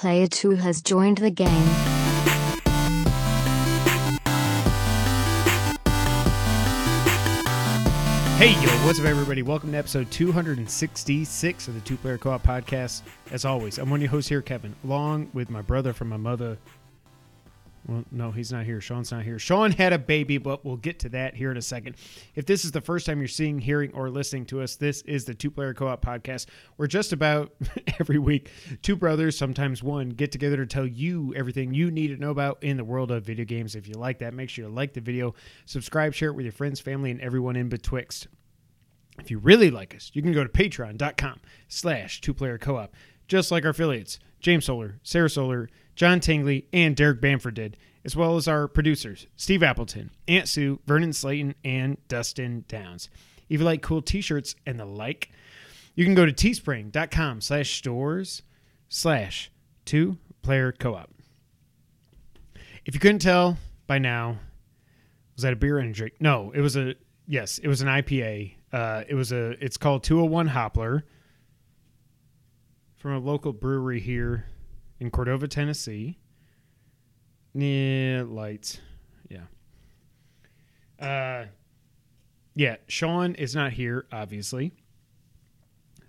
Player 2 has joined the game. Hey, yo, what's up, everybody? Welcome to episode 266 of the Two Player Co op podcast. As always, I'm one of your hosts here, Kevin, along with my brother from my mother. Well, no, he's not here. Sean's not here. Sean had a baby, but we'll get to that here in a second. If this is the first time you're seeing, hearing, or listening to us, this is the Two Player Co op podcast. We're just about every week, two brothers, sometimes one, get together to tell you everything you need to know about in the world of video games. If you like that, make sure you like the video, subscribe, share it with your friends, family, and everyone in betwixt. If you really like us, you can go to patreon.com slash two player co op, just like our affiliates, James Solar, Sarah Solar, John Tingley, and Derek Bamford did, as well as our producers, Steve Appleton, Aunt Sue, Vernon Slayton, and Dustin Downs. If you like cool t-shirts and the like, you can go to teespring.com slash stores slash two player co-op. If you couldn't tell by now, was that a beer and a drink? No, it was a yes, it was an IPA. Uh, it was a it's called 201 Hopler from a local brewery here in Cordova, Tennessee. Yeah, lights. Yeah. Uh yeah, Sean is not here, obviously.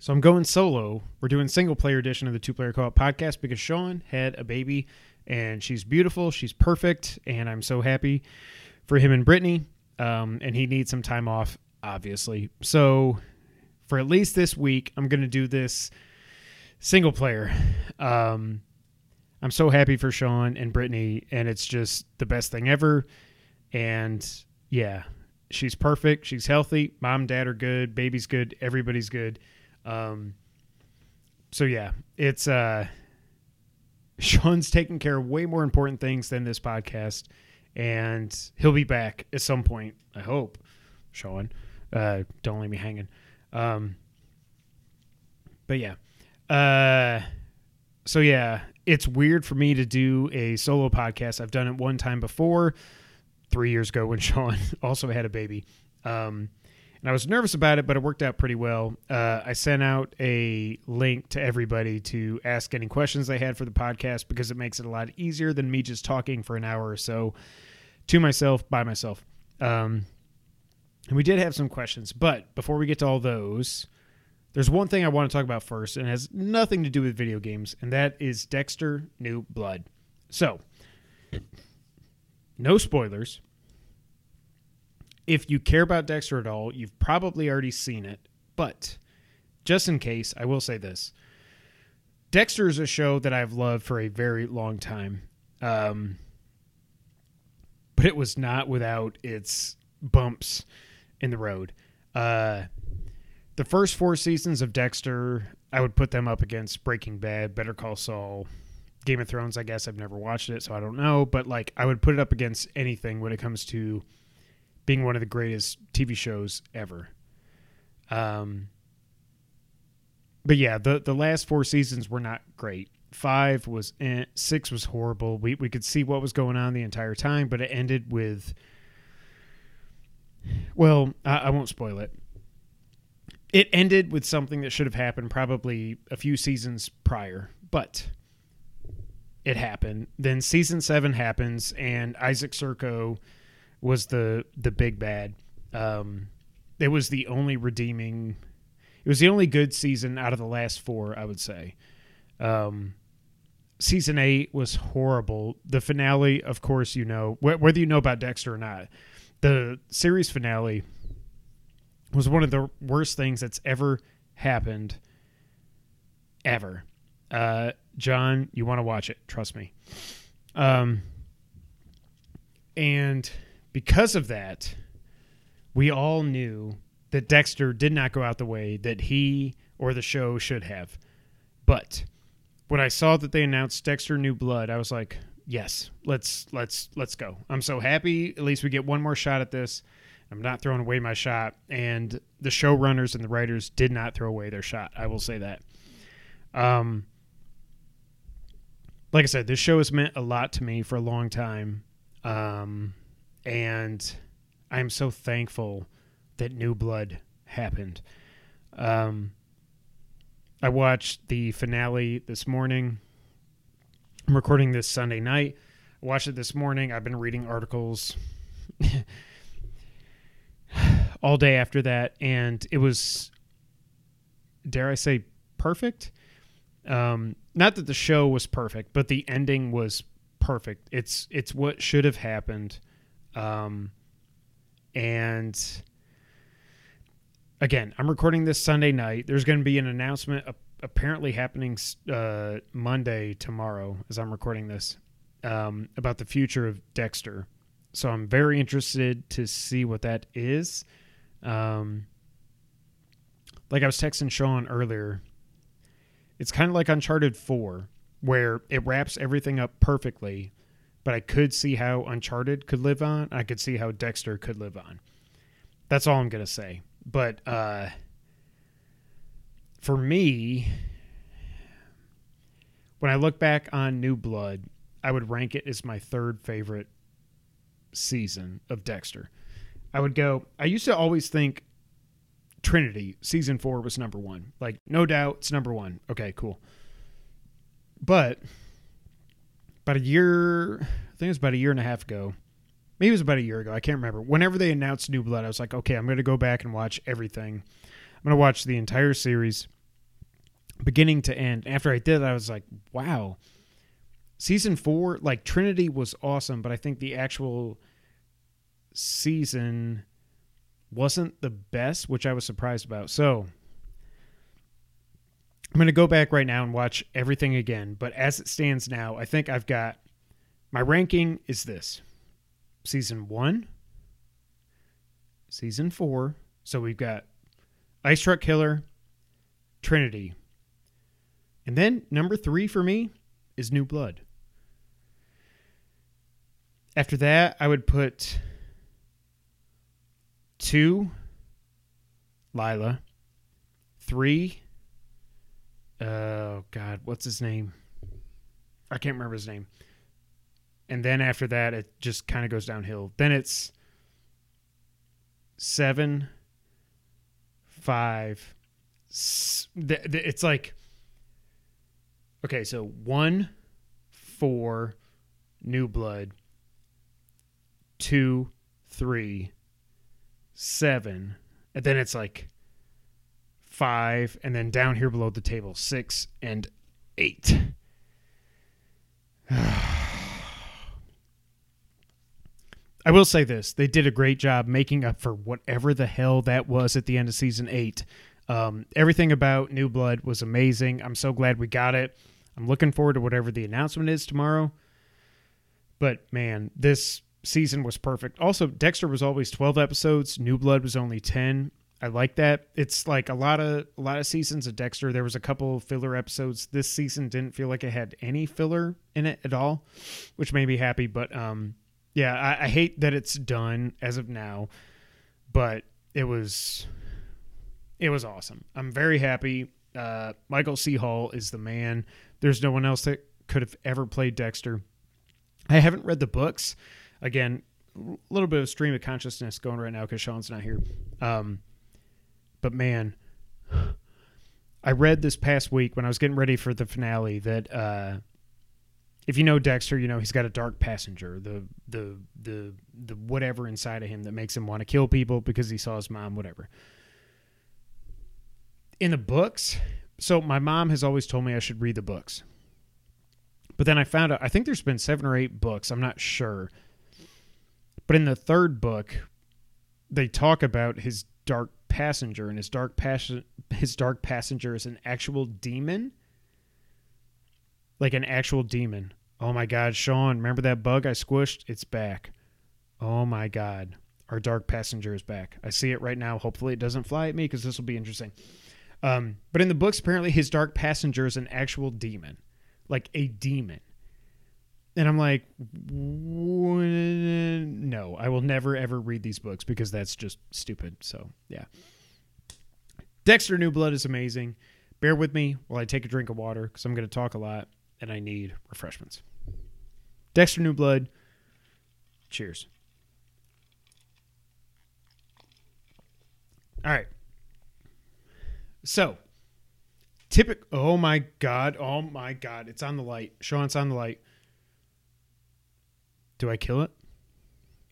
So I'm going solo. We're doing single player edition of the two player co-op podcast because Sean had a baby and she's beautiful, she's perfect, and I'm so happy for him and Brittany. Um, and he needs some time off, obviously. So for at least this week, I'm gonna do this single player. Um, I'm so happy for Sean and Brittany, and it's just the best thing ever. And yeah, she's perfect. She's healthy. Mom, dad are good. Baby's good. Everybody's good. Um, so yeah, it's uh, Sean's taking care of way more important things than this podcast, and he'll be back at some point. I hope, Sean. Uh, don't leave me hanging. Um, but yeah. Uh, so yeah, it's weird for me to do a solo podcast. I've done it one time before, three years ago when Sean also had a baby. Um, and I was nervous about it, but it worked out pretty well. Uh, I sent out a link to everybody to ask any questions they had for the podcast because it makes it a lot easier than me just talking for an hour or so to myself by myself. Um, and we did have some questions, but before we get to all those, there's one thing I want to talk about first, and it has nothing to do with video games, and that is Dexter New Blood. So, no spoilers. If you care about Dexter at all, you've probably already seen it, but just in case, I will say this. Dexter is a show that I've loved for a very long time. Um, but it was not without its bumps in the road. Uh, the first four seasons of Dexter, I would put them up against Breaking Bad, Better Call Saul, Game of Thrones. I guess I've never watched it, so I don't know. But like, I would put it up against anything when it comes to being one of the greatest TV shows ever. Um, but yeah, the the last four seasons were not great. Five was eh, six was horrible. We we could see what was going on the entire time, but it ended with. Well, I, I won't spoil it it ended with something that should have happened probably a few seasons prior, but it happened. Then season seven happens, and Isaac Sirko was the the big bad. Um, it was the only redeeming. It was the only good season out of the last four, I would say. Um, season eight was horrible. The finale, of course, you know wh- whether you know about Dexter or not. The series finale was one of the worst things that's ever happened ever. Uh, John, you want to watch it, trust me. Um, and because of that, we all knew that Dexter did not go out the way that he or the show should have. But when I saw that they announced Dexter New Blood, I was like, yes, let's let's let's go. I'm so happy. At least we get one more shot at this. I'm not throwing away my shot. And the showrunners and the writers did not throw away their shot. I will say that. Um, like I said, this show has meant a lot to me for a long time. Um, and I'm so thankful that New Blood happened. Um, I watched the finale this morning. I'm recording this Sunday night. I watched it this morning. I've been reading articles all day after that, and it was, dare I say, perfect. Um, not that the show was perfect, but the ending was perfect. It's it's what should have happened. Um, and again, I'm recording this Sunday night. There's going to be an announcement apparently happening uh, Monday tomorrow as I'm recording this um, about the future of Dexter. So I'm very interested to see what that is. Um, like I was texting Sean earlier, it's kind of like Uncharted 4, where it wraps everything up perfectly, but I could see how Uncharted could live on. I could see how Dexter could live on. That's all I'm going to say. But uh, for me, when I look back on New Blood, I would rank it as my third favorite season of Dexter. I would go, I used to always think Trinity season four was number one. Like, no doubt it's number one. Okay, cool. But about a year, I think it was about a year and a half ago, maybe it was about a year ago. I can't remember. Whenever they announced New Blood, I was like, okay, I'm going to go back and watch everything. I'm going to watch the entire series, beginning to end. After I did, I was like, wow. Season four, like Trinity was awesome, but I think the actual season wasn't the best, which I was surprised about. So I'm going to go back right now and watch everything again. But as it stands now, I think I've got my ranking is this season one, season four. So we've got Ice Truck Killer, Trinity. And then number three for me is New Blood. After that, I would put two, Lila. Three, oh God, what's his name? I can't remember his name. And then after that, it just kind of goes downhill. Then it's seven, five. It's like okay, so one, four, New Blood, two, three, seven, and then it's like five, and then down here below the table, six and eight. I will say this: they did a great job making up for whatever the hell that was at the end of season eight. Um, everything about New Blood was amazing. I'm so glad we got it. I'm looking forward to whatever the announcement is tomorrow. But man, this season was perfect. Also, Dexter was always 12 episodes. New Blood was only 10. I like that. It's like a lot of a lot of seasons of Dexter. There was a couple filler episodes. This season didn't feel like it had any filler in it at all, which made me happy. But um, yeah, I, I hate that it's done as of now, but it was it was awesome. I'm very happy. Uh, Michael C. Hall is the man. There's no one else that could have ever played Dexter. I haven't read the books again, a little bit of stream of consciousness going right now because Sean's not here. Um, but man, I read this past week when I was getting ready for the finale that uh, if you know Dexter, you know he's got a dark passenger, the the the the whatever inside of him that makes him want to kill people because he saw his mom, whatever. In the books, so my mom has always told me I should read the books. But then I found out I think there's been 7 or 8 books, I'm not sure but in the third book, they talk about his dark passenger, and his dark passion his dark passenger is an actual demon. Like an actual demon. Oh my god, Sean, remember that bug I squished? It's back. Oh my god. Our dark passenger is back. I see it right now. Hopefully it doesn't fly at me because this will be interesting. Um, but in the books, apparently his dark passenger is an actual demon. Like a demon. And I'm like, no, I will never ever read these books because that's just stupid. So, yeah. Dexter New Blood is amazing. Bear with me while I take a drink of water because I'm going to talk a lot and I need refreshments. Dexter New Blood, cheers. All right. So, Typical. Oh my god. Oh my god. It's on the light. Sean, it's on the light. Do I kill it?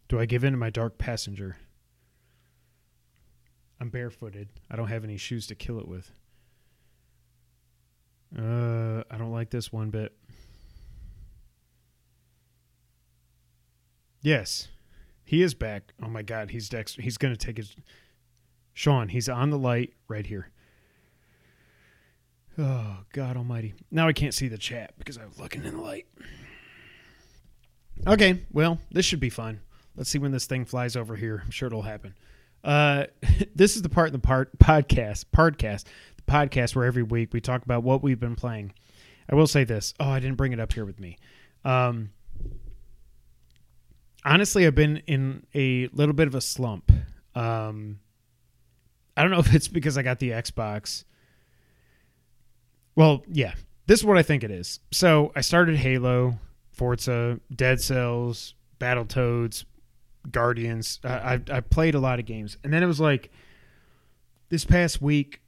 Do I give in to my dark passenger? I'm barefooted. I don't have any shoes to kill it with. Uh, I don't like this one bit. Yes, he is back. Oh my God, he's Dexter. He's gonna take his. Sean, he's on the light right here. Oh God Almighty! Now I can't see the chat because I'm looking in the light. Okay, well, this should be fun. Let's see when this thing flies over here. I'm sure it'll happen. Uh, this is the part in the part podcast, podcast, the podcast where every week we talk about what we've been playing. I will say this. Oh, I didn't bring it up here with me. Um, honestly, I've been in a little bit of a slump. Um, I don't know if it's because I got the Xbox. Well, yeah, this is what I think it is. So I started Halo, Forza, Dead Cells, Battletoads, Guardians. I, I I played a lot of games, and then it was like this past week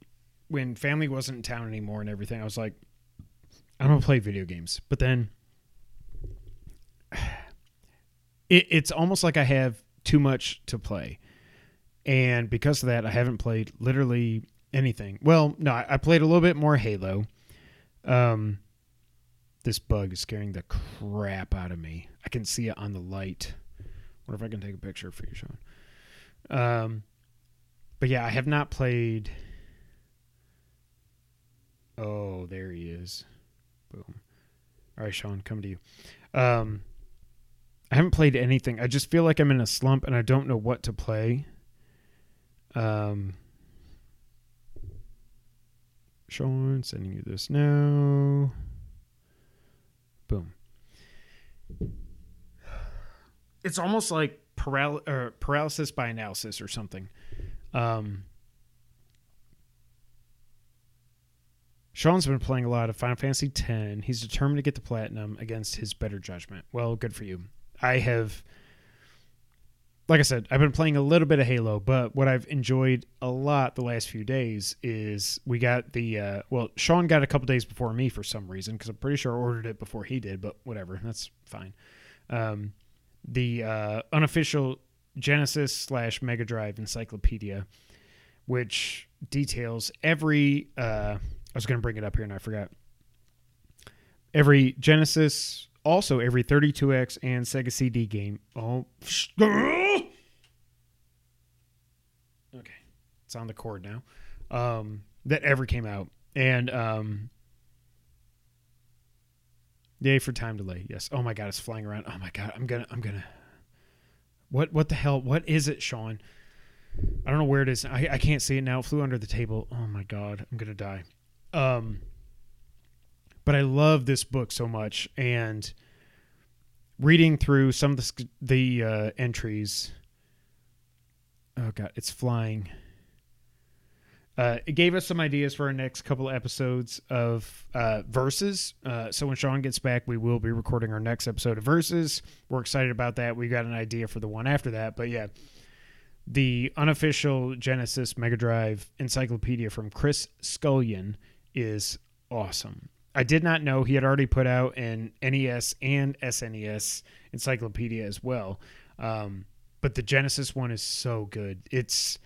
when family wasn't in town anymore and everything. I was like, I'm gonna play video games, but then it, it's almost like I have too much to play, and because of that, I haven't played literally anything. Well, no, I, I played a little bit more Halo. Um, this bug is scaring the crap out of me. I can see it on the light. Wonder if I can take a picture for you, Sean. Um, but yeah, I have not played. Oh, there he is. Boom. All right, Sean, come to you. Um, I haven't played anything. I just feel like I'm in a slump and I don't know what to play. Um, Sean, sending you this now. Boom. It's almost like paral- or paralysis by analysis or something. Um, Sean's been playing a lot of Final Fantasy X. He's determined to get the platinum against his better judgment. Well, good for you. I have, like I said, I've been playing a little bit of Halo, but what I've enjoyed a lot the last few days is we got the, uh, well, Sean got a couple days before me for some reason, because I'm pretty sure I ordered it before he did, but whatever, that's fine. Um, the uh, unofficial Genesis slash Mega Drive encyclopedia, which details every. Uh, I was going to bring it up here and I forgot. Every Genesis, also every 32X and Sega CD game. Oh, okay, it's on the cord now. Um, that ever came out, and um, yay for time delay. Yes. Oh my god, it's flying around. Oh my god, I'm gonna, I'm gonna. What, what the hell? What is it, Sean? I don't know where it is. I, I can't see it now. It flew under the table. Oh my god, I'm gonna die. Um, but I love this book so much, and reading through some of the the uh, entries. Oh god, it's flying. Uh, it gave us some ideas for our next couple of episodes of uh, verses. Uh, so when Sean gets back, we will be recording our next episode of verses. We're excited about that. We got an idea for the one after that, but yeah, the unofficial Genesis Mega Drive encyclopedia from Chris Scullion is awesome. I did not know he had already put out an NES and SNES encyclopedia as well. Um, but the Genesis one is so good. It's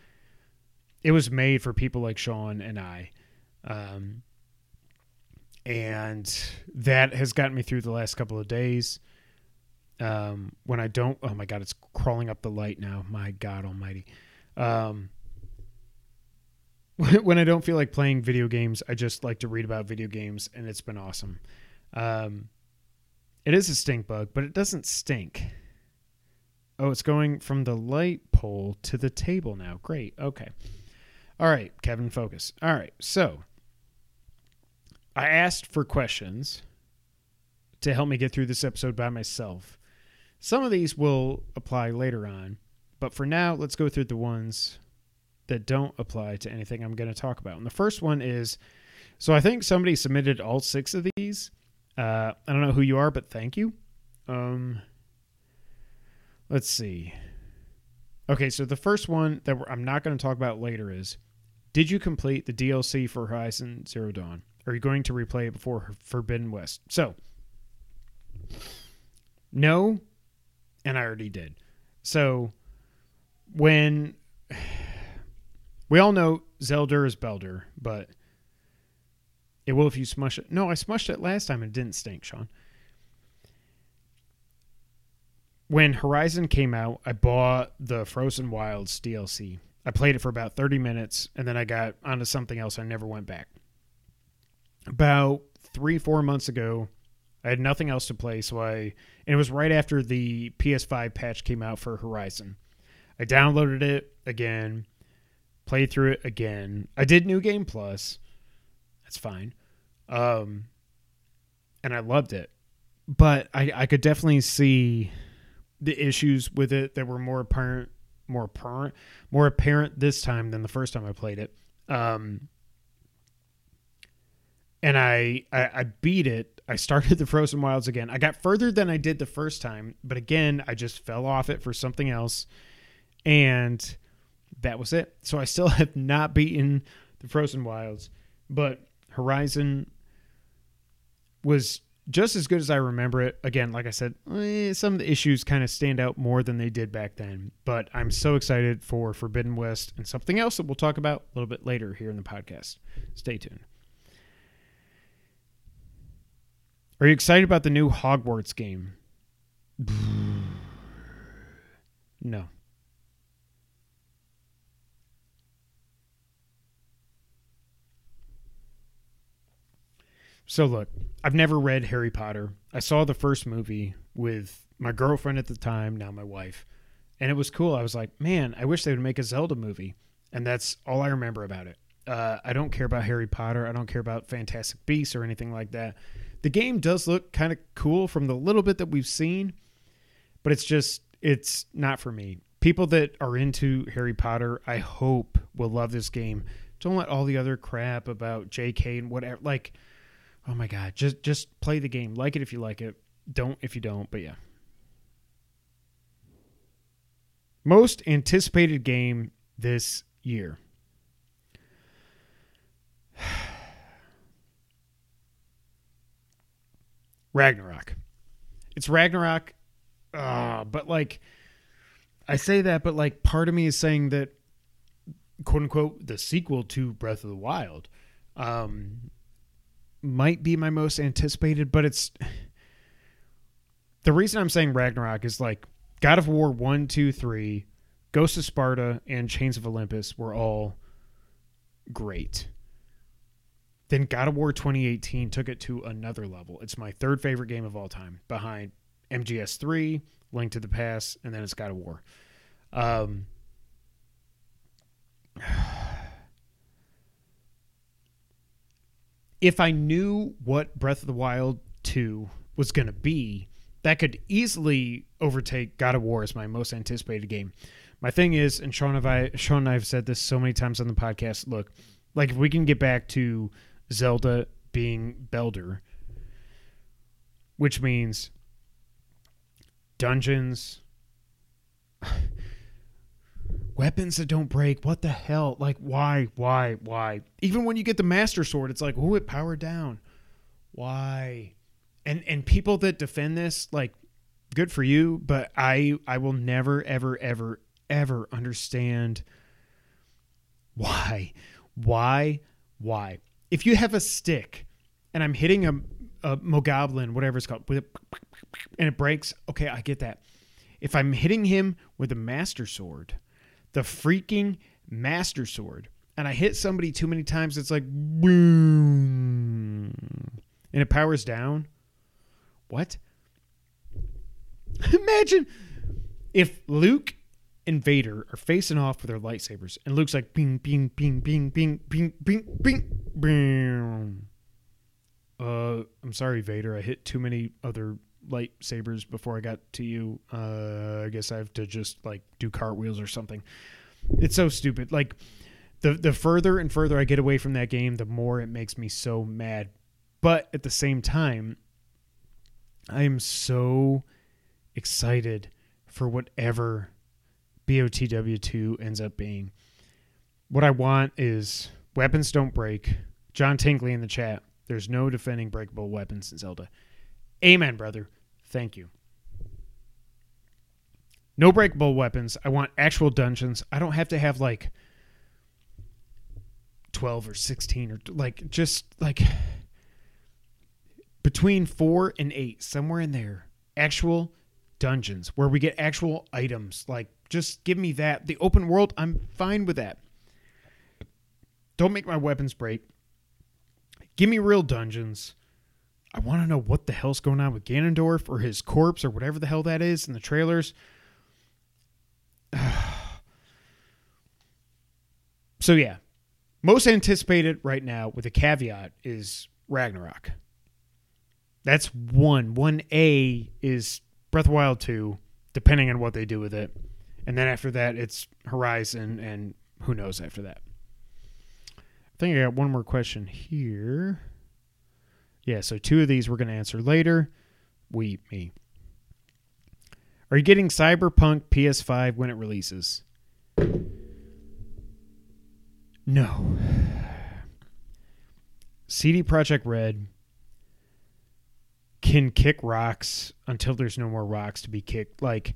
it was made for people like Sean and I. Um, and that has gotten me through the last couple of days. Um, when I don't, oh my God, it's crawling up the light now. My God Almighty. Um, when I don't feel like playing video games, I just like to read about video games, and it's been awesome. Um, it is a stink bug, but it doesn't stink. Oh, it's going from the light pole to the table now. Great. Okay. All right, Kevin, focus. All right. So I asked for questions to help me get through this episode by myself. Some of these will apply later on, but for now, let's go through the ones that don't apply to anything I'm going to talk about. And the first one is so I think somebody submitted all six of these. Uh, I don't know who you are, but thank you. Um, let's see. Okay, so the first one that I'm not going to talk about later is Did you complete the DLC for Horizon Zero Dawn? Are you going to replay it before Forbidden West? So, no, and I already did. So, when we all know Zelda is Belder, but it will if you smush it. No, I smushed it last time and it didn't stink, Sean. When Horizon came out, I bought the Frozen Wilds DLC. I played it for about 30 minutes and then I got onto something else. I never went back. About three, four months ago, I had nothing else to play, so I and it was right after the PS5 patch came out for Horizon. I downloaded it again, played through it again. I did New Game Plus. That's fine. Um and I loved it. But I I could definitely see the issues with it that were more apparent more apparent more apparent this time than the first time I played it. Um and I, I, I beat it. I started the Frozen Wilds again. I got further than I did the first time, but again, I just fell off it for something else, and that was it. So I still have not beaten the Frozen Wilds, but Horizon was just as good as I remember it. Again, like I said, eh, some of the issues kind of stand out more than they did back then. But I'm so excited for Forbidden West and something else that we'll talk about a little bit later here in the podcast. Stay tuned. Are you excited about the new Hogwarts game? no. So look, I've never read Harry Potter. I saw the first movie with my girlfriend at the time, now my wife, and it was cool. I was like, man, I wish they would make a Zelda movie, and that's all I remember about it. Uh, I don't care about Harry Potter. I don't care about Fantastic Beasts or anything like that. The game does look kind of cool from the little bit that we've seen, but it's just it's not for me. People that are into Harry Potter, I hope will love this game. Don't let all the other crap about JK and whatever like oh my god, just just play the game. Like it if you like it. Don't if you don't, but yeah. Most anticipated game this year. Ragnarok. It's Ragnarok, uh, but like I say that, but like part of me is saying that quote unquote the sequel to Breath of the Wild um, might be my most anticipated, but it's the reason I'm saying Ragnarok is like God of War one, two, three, Ghost of Sparta, and Chains of Olympus were all great. Then God of War 2018 took it to another level. It's my third favorite game of all time, behind MGS3, Link to the Past, and then it's God of War. Um, if I knew what Breath of the Wild 2 was going to be, that could easily overtake God of War as my most anticipated game. My thing is, and Sean, have I, Sean and I have said this so many times on the podcast. Look, like if we can get back to Zelda being Belder, which means dungeons, weapons that don't break. What the hell? Like, why, why, why? Even when you get the Master Sword, it's like, oh, it powered down. Why? And and people that defend this, like, good for you, but I I will never, ever, ever, ever understand why, why, why if you have a stick and I'm hitting a, a Mogoblin, whatever it's called, and it breaks, okay, I get that. If I'm hitting him with a Master Sword, the freaking Master Sword, and I hit somebody too many times, it's like boom, and it powers down. What? Imagine if Luke and Vader are facing off with their lightsabers, and Luke's like, bing, bing, bing, bing, bing, bing, bing, bing, bing. Uh, I'm sorry, Vader. I hit too many other lightsabers before I got to you. Uh, I guess I have to just like do cartwheels or something. It's so stupid. Like the the further and further I get away from that game, the more it makes me so mad. But at the same time, I am so excited for whatever BOTW2 ends up being. What I want is weapons don't break. John Tingley in the chat. There's no defending breakable weapons in Zelda. Amen, brother. Thank you. No breakable weapons. I want actual dungeons. I don't have to have like 12 or 16 or like just like between 4 and 8 somewhere in there. Actual dungeons where we get actual items. Like just give me that. The open world, I'm fine with that. Don't make my weapons break. Give me real dungeons. I want to know what the hell's going on with Ganondorf or his corpse or whatever the hell that is in the trailers. so yeah, most anticipated right now with a caveat is Ragnarok. That's one. One A is Breath of Wild two, depending on what they do with it, and then after that it's Horizon, and who knows after that. I think I got one more question here. Yeah, so two of these we're going to answer later. We, me. Are you getting Cyberpunk PS5 when it releases? No. CD Projekt Red can kick rocks until there's no more rocks to be kicked. Like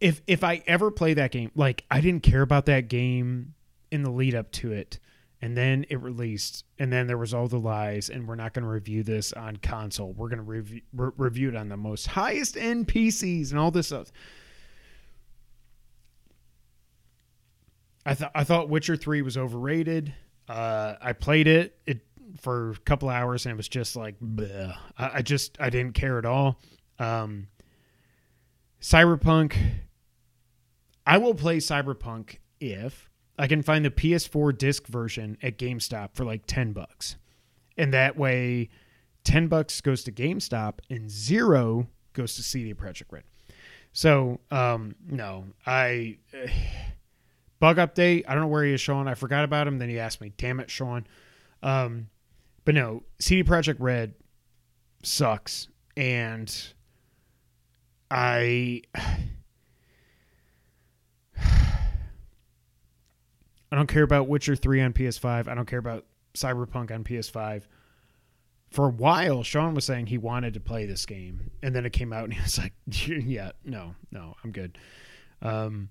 if if I ever play that game, like I didn't care about that game in the lead up to it and then it released and then there was all the lies and we're not going to review this on console. We're going to review re- review it on the most highest end pcs and all this stuff. I thought i thought witcher 3 was overrated. Uh, i played it it for a couple hours and it was just like. I, I just i didn't care at all. Um, cyberpunk i will play cyberpunk if I can find the PS4 disc version at GameStop for like 10 bucks. And that way 10 bucks goes to GameStop and 0 goes to CD Projekt Red. So, um no, I uh, bug update, I don't know where he is Sean. I forgot about him then he asked me, "Damn it, Sean." Um but no, CD Projekt Red sucks and I I don't care about Witcher 3 on PS5. I don't care about Cyberpunk on PS5. For a while, Sean was saying he wanted to play this game, and then it came out, and he was like, "Yeah, no, no, I'm good." Um,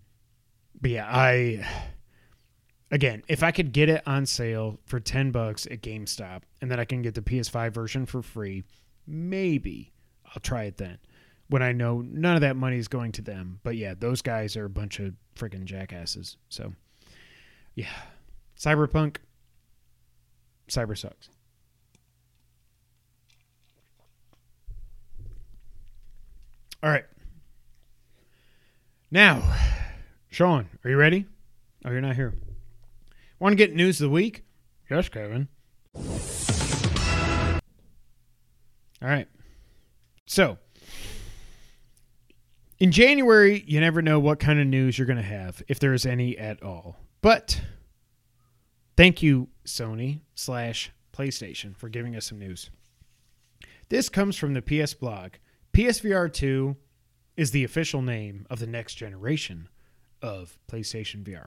but yeah, I again, if I could get it on sale for ten bucks at GameStop, and then I can get the PS5 version for free, maybe I'll try it then. When I know none of that money is going to them, but yeah, those guys are a bunch of freaking jackasses. So yeah. Cyberpunk. Cyber sucks. All right. Now, Sean, are you ready? Oh, you're not here. Want to get news of the week? Yes, Kevin. All right. So, in January, you never know what kind of news you're going to have, if there is any at all. But thank you, Sony slash PlayStation, for giving us some news. This comes from the PS blog. PSVR 2 is the official name of the next generation of PlayStation VR.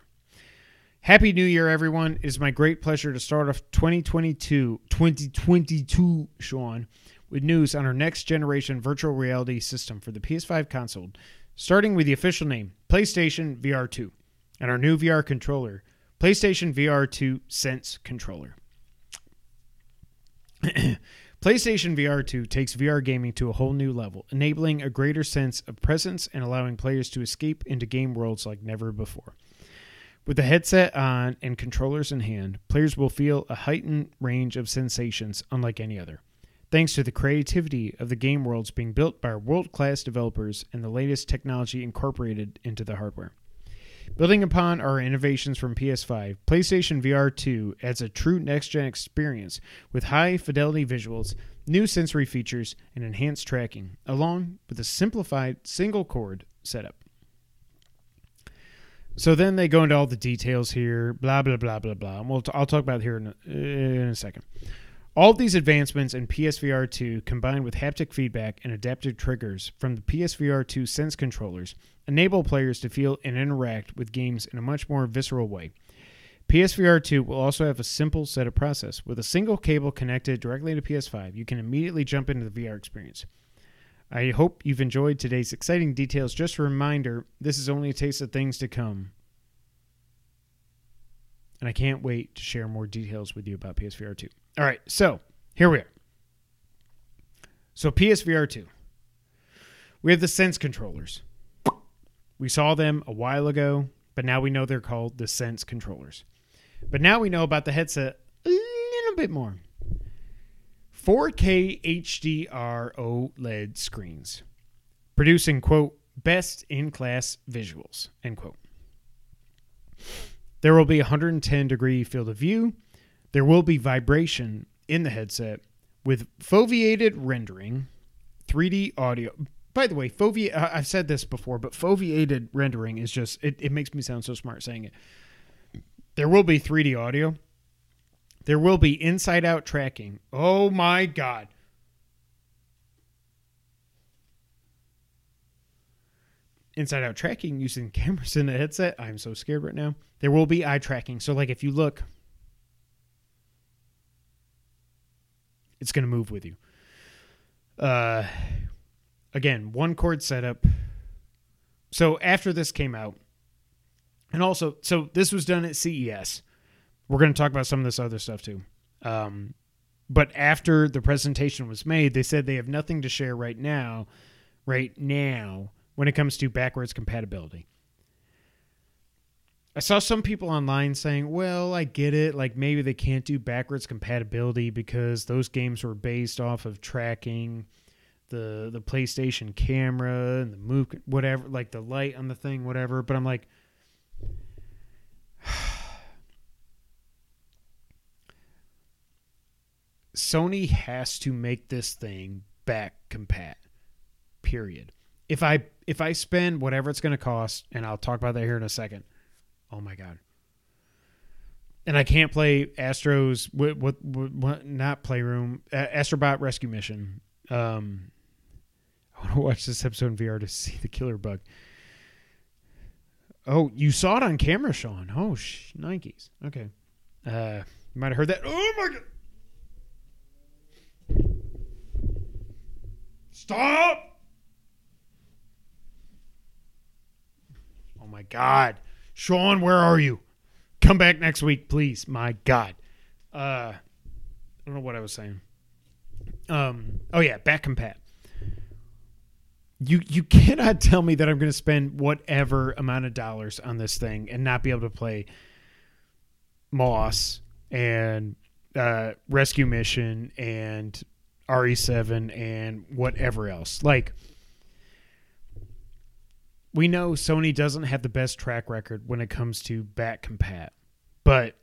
Happy New Year, everyone. It is my great pleasure to start off 2022, 2022, Sean, with news on our next generation virtual reality system for the PS5 console, starting with the official name PlayStation VR 2 and our new VR controller, PlayStation VR 2 Sense controller. PlayStation VR 2 takes VR gaming to a whole new level, enabling a greater sense of presence and allowing players to escape into game worlds like never before. With the headset on and controllers in hand, players will feel a heightened range of sensations unlike any other. Thanks to the creativity of the game worlds being built by world class developers and the latest technology incorporated into the hardware. Building upon our innovations from PS5, PlayStation VR 2 adds a true next gen experience with high fidelity visuals, new sensory features, and enhanced tracking, along with a simplified single cord setup. So then they go into all the details here, blah, blah, blah, blah, blah. And we'll t- I'll talk about it here in a, in a second. All these advancements in PSVR 2 combined with haptic feedback and adaptive triggers from the PSVR 2 Sense controllers enable players to feel and interact with games in a much more visceral way. PSVR 2 will also have a simple setup process. With a single cable connected directly to PS5, you can immediately jump into the VR experience. I hope you've enjoyed today's exciting details. Just a reminder this is only a taste of things to come. And I can't wait to share more details with you about PSVR 2. All right, so here we are. So, PSVR 2. We have the Sense controllers. We saw them a while ago, but now we know they're called the Sense controllers. But now we know about the headset a little bit more. 4K HDR OLED screens, producing, quote, best in class visuals, end quote. There will be 110 degree field of view. There will be vibration in the headset with foveated rendering, 3D audio. By the way, fovi- I've said this before, but foveated rendering is just, it, it makes me sound so smart saying it. There will be 3D audio. There will be inside out tracking. Oh my God. Inside out tracking using cameras in the headset. I'm so scared right now. There will be eye tracking. So, like, if you look, it's going to move with you. Uh, again, one cord setup. So, after this came out, and also, so this was done at CES. We're going to talk about some of this other stuff too. Um, but after the presentation was made, they said they have nothing to share right now, right now, when it comes to backwards compatibility. I saw some people online saying, well, I get it. Like maybe they can't do backwards compatibility because those games were based off of tracking the the PlayStation camera and the move whatever, like the light on the thing, whatever. But I'm like, Sony has to make this thing back compat. Period. If I if I spend whatever it's going to cost, and I'll talk about that here in a second. Oh my god. And I can't play Astro's what what, what, not Playroom uh, Astrobot Rescue Mission. Um, I want to watch this episode in VR to see the killer bug. Oh, you saw it on camera, Sean. Oh, sh- Nikes. Okay. Uh, you might have heard that. Oh my god. Stop! Oh my God. Sean, where are you? Come back next week, please. My God. Uh, I don't know what I was saying. Um, oh yeah, back compat. You you cannot tell me that I'm going to spend whatever amount of dollars on this thing and not be able to play Moss and uh, Rescue Mission and RE7 and whatever else. Like, we know Sony doesn't have the best track record when it comes to back compat, but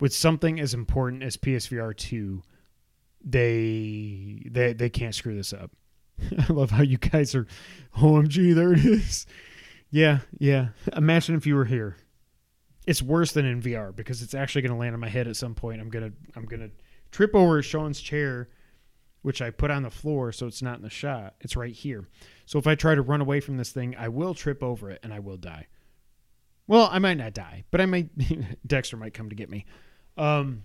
with something as important as PSVR 2, they they they can't screw this up. I love how you guys are oh, OMG, there it is. Yeah, yeah. Imagine if you were here. It's worse than in VR because it's actually going to land on my head at some point. I'm to I'm to trip over Sean's chair which I put on the floor so it's not in the shot. It's right here. So if I try to run away from this thing, I will trip over it and I will die. Well, I might not die, but I might Dexter might come to get me. Um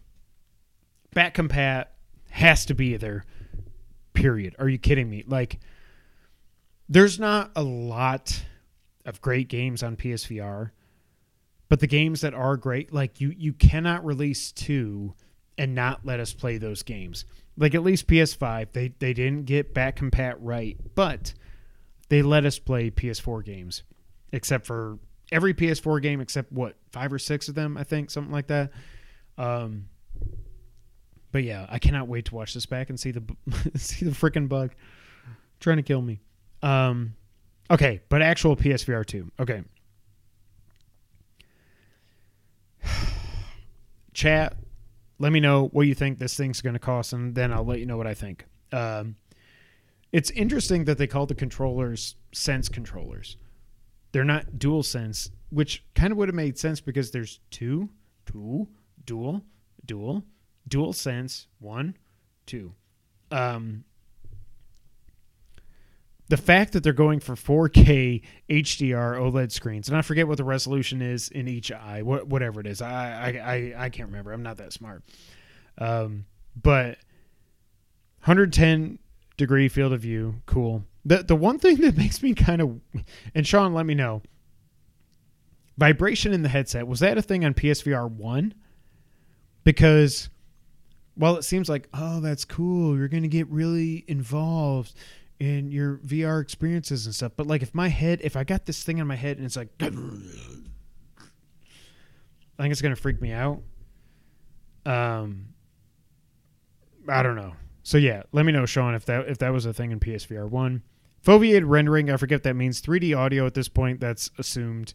Back compat has to be there. Period. Are you kidding me? Like there's not a lot of great games on PSVR, but the games that are great, like you you cannot release two and not let us play those games like at least PS5, they they didn't get back compat right, but they let us play PS4 games, except for every PS4 game except what five or six of them, I think, something like that. Um, but yeah, I cannot wait to watch this back and see the see the freaking bug trying to kill me. Um, okay, but actual PSVR two. Okay. Chat let me know what you think this thing's going to cost, and then I'll let you know what I think. Um, it's interesting that they call the controllers sense controllers. They're not dual sense, which kind of would have made sense because there's two, two, dual, dual, dual sense, one, two. Um, the fact that they're going for 4K HDR OLED screens, and I forget what the resolution is in each eye, what whatever it is. I I I, I can't remember. I'm not that smart. Um, but 110 degree field of view, cool. The the one thing that makes me kind of, and Sean, let me know. Vibration in the headset was that a thing on PSVR one? Because while it seems like oh that's cool, you're gonna get really involved in your VR experiences and stuff. But like if my head, if I got this thing in my head and it's like, I think it's gonna freak me out. Um, I don't know. So yeah, let me know, Sean, if that if that was a thing in PSVR one. Foveated rendering, I forget that means 3D audio at this point. That's assumed.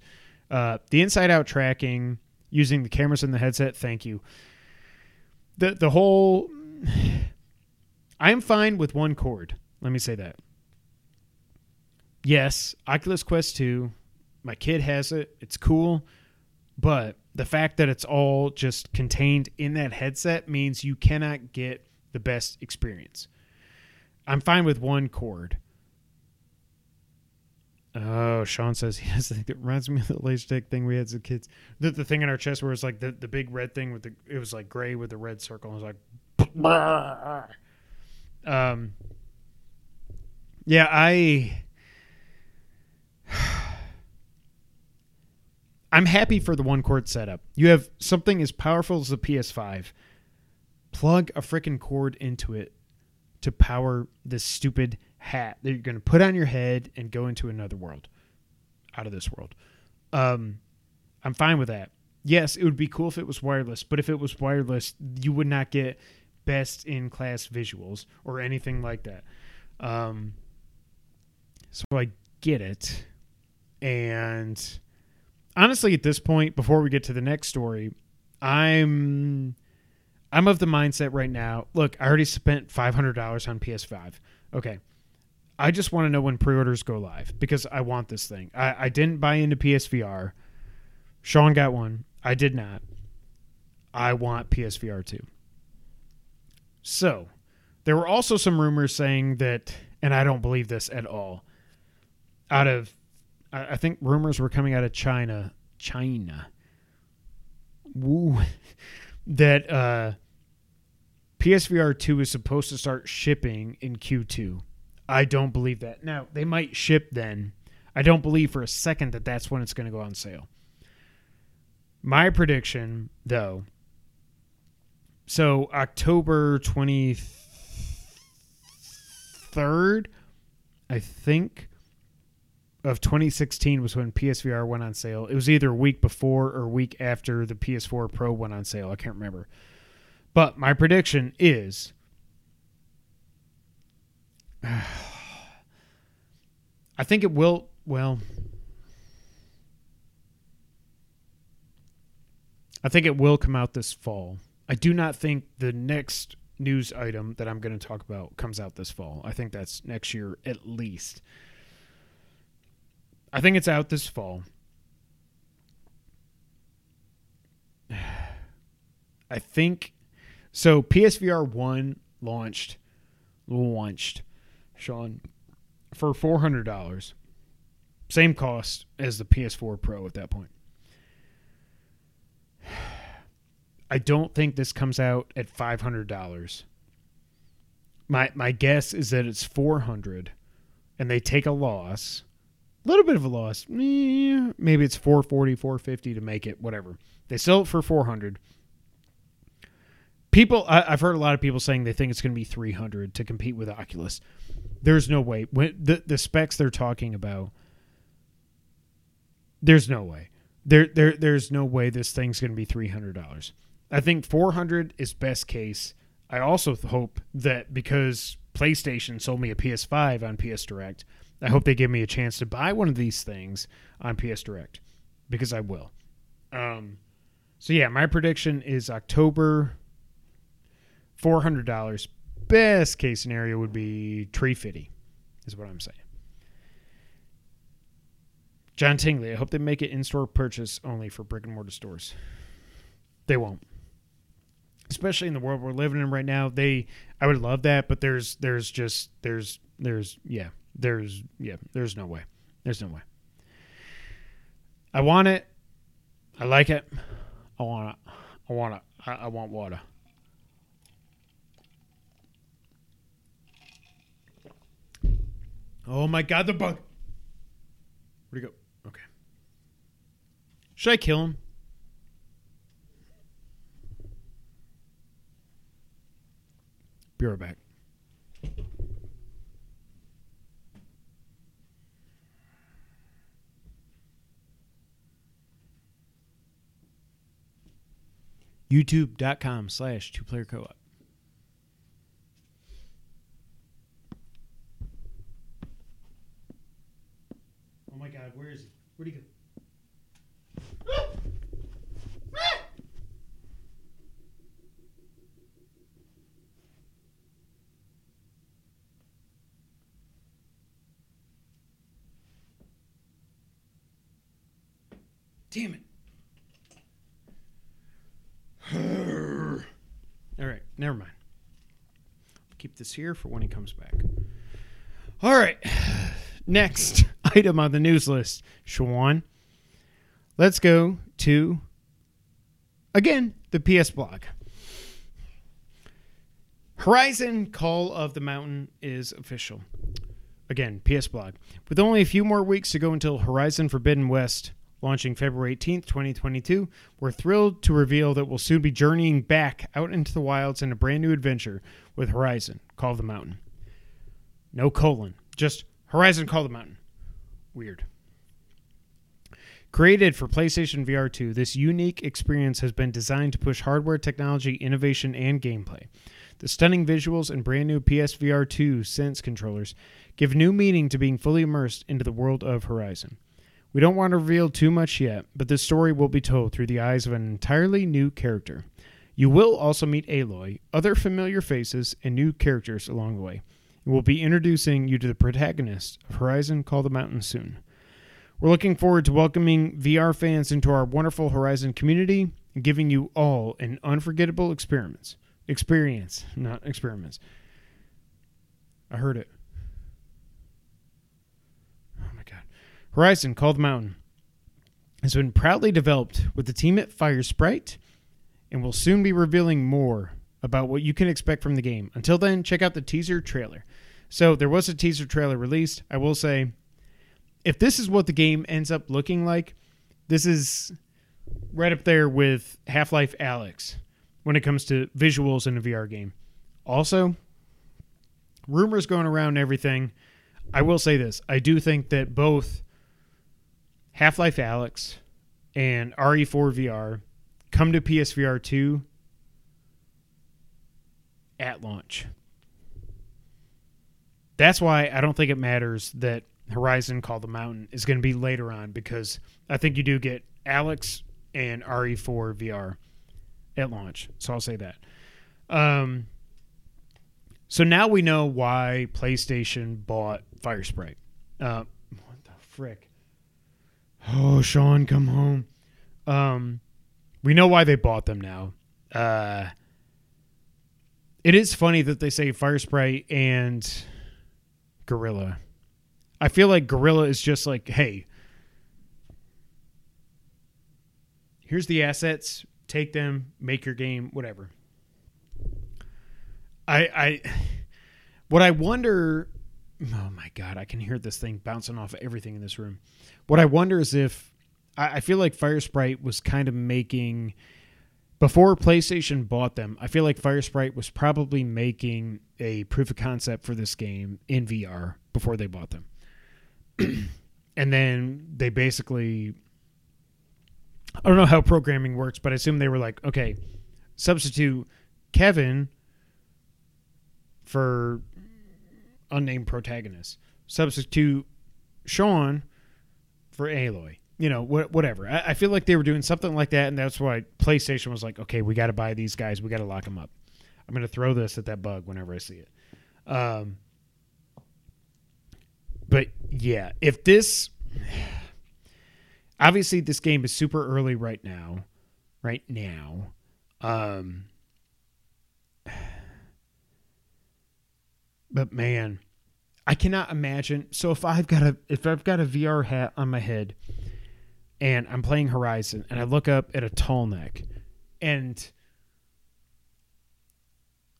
Uh, the inside out tracking using the cameras in the headset. Thank you. The the whole. I'm fine with one cord. Let me say that. Yes, Oculus Quest 2, my kid has it. It's cool. But the fact that it's all just contained in that headset means you cannot get the best experience. I'm fine with one cord. Oh, Sean says he has It reminds me of the Logitech thing we had as kids. The, the thing in our chest where it's like the, the big red thing with the it was like gray with the red circle. It was like um yeah, I I'm happy for the one cord setup. You have something as powerful as the PS5. Plug a freaking cord into it to power this stupid hat that you're going to put on your head and go into another world, out of this world. Um, I'm fine with that. Yes, it would be cool if it was wireless, but if it was wireless, you would not get best in class visuals or anything like that. Um, so I get it. And honestly, at this point, before we get to the next story, I'm I'm of the mindset right now. Look, I already spent five hundred dollars on PS5. Okay. I just want to know when pre-orders go live because I want this thing. I, I didn't buy into PSVR. Sean got one. I did not. I want PSVR 2. So, there were also some rumors saying that, and I don't believe this at all, out of I think rumors were coming out of China, China. Woo. That uh PSVR 2 is supposed to start shipping in Q2. I don't believe that. Now, they might ship then. I don't believe for a second that that's when it's going to go on sale. My prediction, though, so October 23rd, I think, of 2016 was when PSVR went on sale. It was either a week before or a week after the PS4 Pro went on sale. I can't remember. But my prediction is I think it will well I think it will come out this fall. I do not think the next news item that I'm going to talk about comes out this fall. I think that's next year at least. I think it's out this fall. I think so. PSVR one launched launched, Sean, for four hundred dollars. Same cost as the PS4 Pro at that point. I don't think this comes out at five hundred dollars. My my guess is that it's four hundred, and they take a loss little bit of a loss. Eh, maybe it's 440, 450 to make it, whatever. They sell it for 400. People, I, have heard a lot of people saying they think it's going to be 300 to compete with Oculus. There's no way. When the the specs they're talking about, there's no way. There, there, there's no way this thing's going to be three hundred dollars. I think 400 is best case. I also hope that because PlayStation sold me a PS5 on PS Direct, I hope they give me a chance to buy one of these things on PS Direct because I will. Um, so yeah, my prediction is October. Four hundred dollars. Best case scenario would be tree fitty, is what I'm saying. John Tingley, I hope they make it in-store purchase only for brick and mortar stores. They won't especially in the world we're living in right now. They, I would love that, but there's, there's just, there's, there's, yeah, there's yeah, there's no way. There's no way. I want it. I like it. I want it. I want it. I, I want water. Oh my god, the bug. Where'd he go? Okay. Should I kill him? Right back. youtube.com slash two player co-op. Oh my god where is he? Where'd he go? Damn it All right, never mind. Keep this here for when he comes back. All right, next item on the news list, Shawan. Let's go to again the PS blog. Horizon Call of the Mountain is official. Again, PS blog. With only a few more weeks to go until Horizon Forbidden West launching February 18th, 2022, we're thrilled to reveal that we'll soon be journeying back out into the wilds in a brand new adventure with Horizon Call the Mountain. No colon, just Horizon Call the Mountain. Weird. Created for PlayStation VR 2, this unique experience has been designed to push hardware technology, innovation, and gameplay. The stunning visuals and brand new PSVR 2 Sense controllers give new meaning to being fully immersed into the world of Horizon. We don't want to reveal too much yet, but this story will be told through the eyes of an entirely new character. You will also meet Aloy, other familiar faces, and new characters along the way. We'll be introducing you to the protagonist of Horizon Call the Mountain soon. We're looking forward to welcoming VR fans into our wonderful Horizon community and giving you all an unforgettable experience. Experience, not experiments. I heard it. Oh my god. Horizon Call the Mountain has been proudly developed with the team at Firesprite and will soon be revealing more about what you can expect from the game. Until then, check out the teaser trailer. So, there was a teaser trailer released. I will say, if this is what the game ends up looking like, this is right up there with Half Life Alyx when it comes to visuals in a VR game. Also, rumors going around everything. I will say this I do think that both Half Life Alyx and RE4 VR come to PSVR 2 at launch. That's why I don't think it matters that Horizon Call the Mountain is going to be later on because I think you do get Alyx and RE4 VR at launch. So I'll say that. Um, so now we know why PlayStation bought FireSprite. Uh, what the frick? Oh, Sean, come home. Um, we know why they bought them now. Uh, it is funny that they say Firesprite and Guerrilla. I feel like Guerrilla is just like, hey, here's the assets, take them, make your game, whatever. I I what I wonder oh my god, I can hear this thing bouncing off everything in this room. What I wonder is if I, I feel like Firesprite was kind of making before PlayStation bought them, I feel like Firesprite was probably making a proof of concept for this game in VR before they bought them. and then they basically I don't know how programming works, but I assume they were like, okay, substitute Kevin for unnamed protagonist. Substitute Sean for Aloy. You know, wh- whatever. I-, I feel like they were doing something like that, and that's why PlayStation was like, okay, we got to buy these guys. We got to lock them up. I'm going to throw this at that bug whenever I see it. Um, but yeah, if this obviously this game is super early right now, right now. Um, but man, I cannot imagine. So if I've got a if I've got a VR hat on my head and I'm playing Horizon and I look up at a tall neck and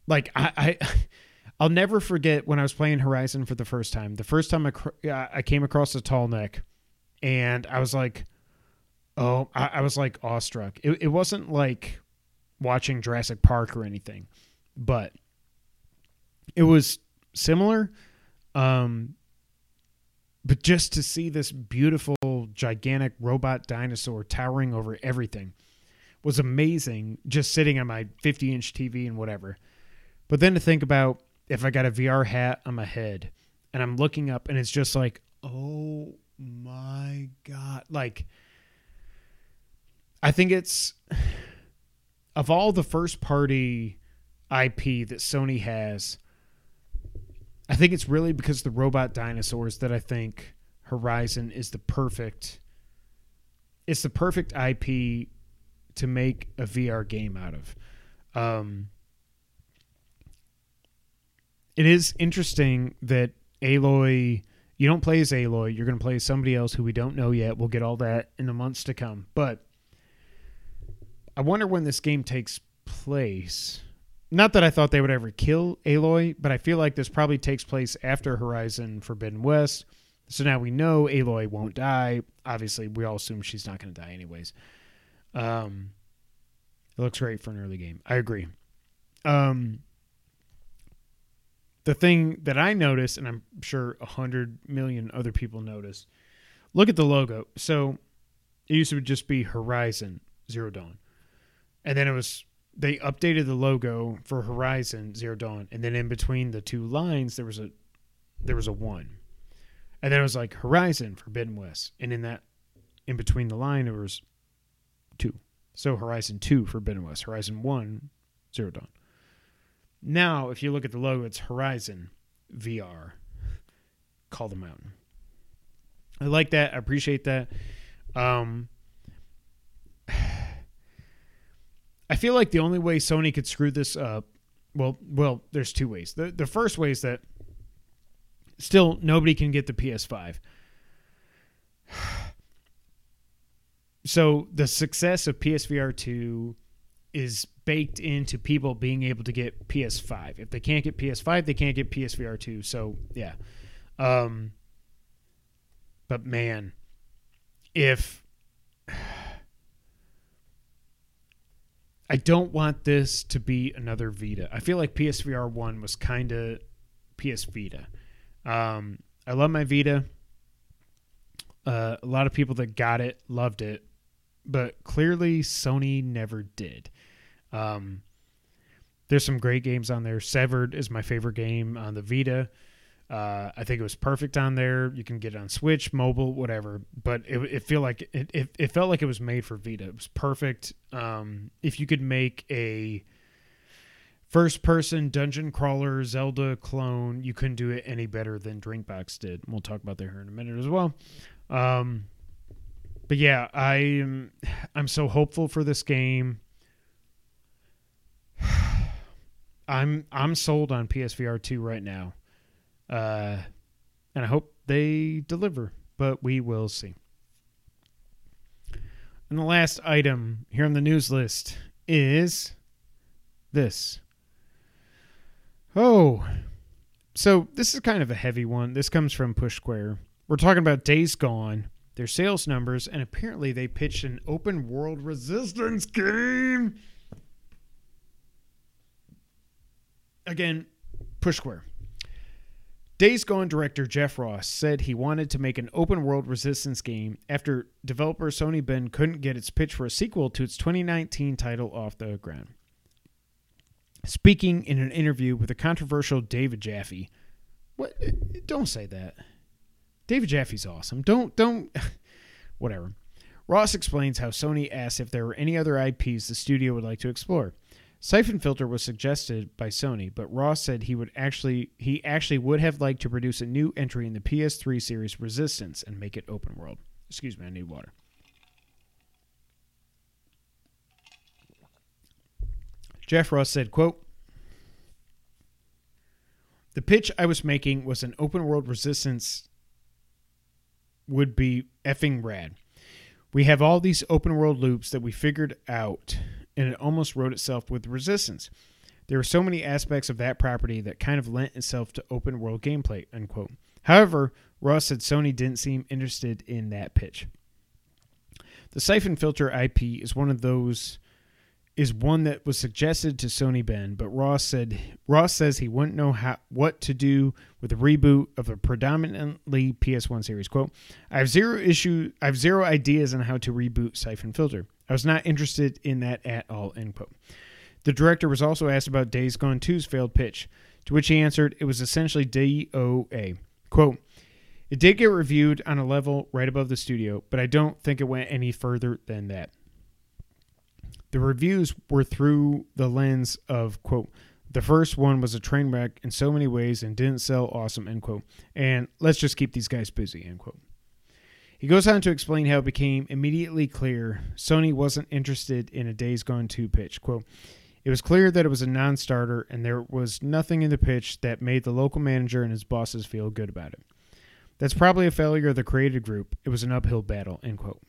like I, I I'll never forget when I was playing Horizon for the first time. The first time I I came across a tall neck and I was like oh I, I was like awestruck. It, it wasn't like watching Jurassic Park or anything, but it was similar um, but just to see this beautiful, gigantic robot dinosaur towering over everything was amazing. Just sitting on my 50 inch TV and whatever. But then to think about if I got a VR hat on my head and I'm looking up and it's just like, oh my God. Like, I think it's of all the first party IP that Sony has, I think it's really because the robot dinosaurs that I think Horizon is the perfect it's the perfect IP to make a VR game out of. Um, it is interesting that Aloy you don't play as Aloy, you're going to play as somebody else who we don't know yet. We'll get all that in the months to come. But I wonder when this game takes place not that I thought they would ever kill Aloy, but I feel like this probably takes place after Horizon Forbidden West. So now we know Aloy won't die. Obviously, we all assume she's not going to die anyways. Um, it looks great for an early game. I agree. Um, the thing that I noticed, and I'm sure a hundred million other people noticed, look at the logo. So it used to just be Horizon Zero Dawn, and then it was they updated the logo for Horizon Zero Dawn, and then in between the two lines there was a there was a one, and then it was like Horizon Forbidden West, and in that in between the line there was two. So Horizon Two Forbidden West, Horizon One Zero Dawn. Now, if you look at the logo, it's Horizon VR. Call the Mountain. I like that. I appreciate that. Um, I feel like the only way Sony could screw this up, well, well, there's two ways. The the first way is that still nobody can get the PS5. So the success of PSVR 2 is baked into people being able to get PS5. If they can't get PS5, they can't get PSVR 2. So, yeah. Um but man, if I don't want this to be another Vita. I feel like PSVR 1 was kind of PS Vita. Um, I love my Vita. Uh, a lot of people that got it loved it, but clearly Sony never did. Um, there's some great games on there. Severed is my favorite game on the Vita. Uh, I think it was perfect on there. You can get it on Switch, mobile, whatever. But it, it feel like it, it, it felt like it was made for Vita. It was perfect. Um, if you could make a first person dungeon crawler Zelda clone, you couldn't do it any better than Drinkbox did. We'll talk about that here in a minute as well. Um, but yeah, I'm I'm so hopeful for this game. I'm I'm sold on PSVR two right now. Uh, and I hope they deliver, but we will see. And the last item here on the news list is this. Oh, so this is kind of a heavy one. This comes from Push Square. We're talking about Days Gone, their sales numbers, and apparently they pitched an open world resistance game. Again, Push Square. Days Gone director Jeff Ross said he wanted to make an open world resistance game after developer Sony Bend couldn't get its pitch for a sequel to its 2019 title off the ground. Speaking in an interview with the controversial David Jaffe, what? Don't say that. David Jaffe's awesome. Don't don't. Whatever. Ross explains how Sony asked if there were any other IPs the studio would like to explore. Siphon Filter was suggested by Sony, but Ross said he would actually he actually would have liked to produce a new entry in the PS3 series Resistance and make it open world. Excuse me, I need water. Jeff Ross said, quote, The pitch I was making was an open world resistance would be effing rad. We have all these open world loops that we figured out, and it almost wrote itself with resistance. There were so many aspects of that property that kind of lent itself to open world gameplay. Unquote. However, Ross said Sony didn't seem interested in that pitch. The Siphon Filter IP is one of those is one that was suggested to Sony Bend, but Ross said Ross says he wouldn't know how what to do with a reboot of a predominantly PS1 series. Quote, I have zero issue I have zero ideas on how to reboot Siphon Filter. I was not interested in that at all, end quote. The director was also asked about Days Gone 2's failed pitch, to which he answered it was essentially DOA. Quote, it did get reviewed on a level right above the studio, but I don't think it went any further than that. The reviews were through the lens of, quote, the first one was a train wreck in so many ways and didn't sell awesome, end quote. And let's just keep these guys busy, end quote. He goes on to explain how it became immediately clear Sony wasn't interested in a Days Gone 2 pitch. Quote, it was clear that it was a non starter, and there was nothing in the pitch that made the local manager and his bosses feel good about it. That's probably a failure of the creative group. It was an uphill battle. End quote.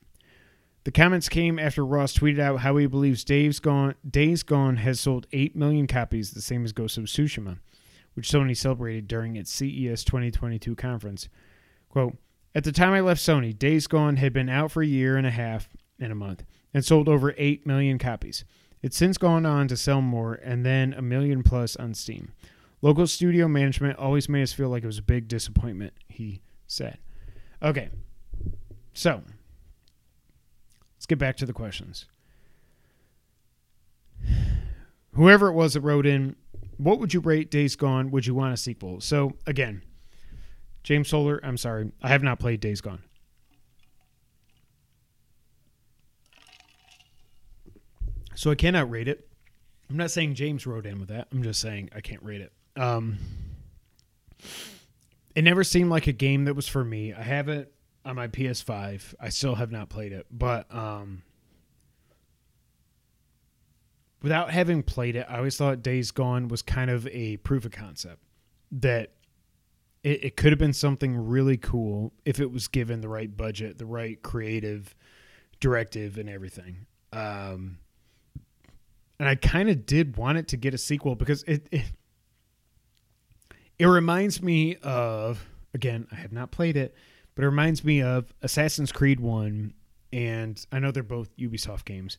The comments came after Ross tweeted out how he believes Days Gone, Days Gone has sold 8 million copies, the same as Ghost of Tsushima, which Sony celebrated during its CES 2022 conference. Quote, At the time I left Sony, Days Gone had been out for a year and a half and a month and sold over 8 million copies. It's since gone on to sell more and then a million plus on Steam. Local studio management always made us feel like it was a big disappointment, he said. Okay, so let's get back to the questions. Whoever it was that wrote in, what would you rate Days Gone? Would you want a sequel? So, again, James Solar, I'm sorry, I have not played Days Gone. So I cannot rate it. I'm not saying James wrote in with that. I'm just saying I can't rate it. Um, it never seemed like a game that was for me. I have it on my PS5. I still have not played it, but um, without having played it, I always thought Days Gone was kind of a proof of concept that it, it could have been something really cool if it was given the right budget, the right creative directive, and everything. Um, and I kind of did want it to get a sequel because it, it it reminds me of again I have not played it, but it reminds me of Assassin's Creed One, and I know they're both Ubisoft games,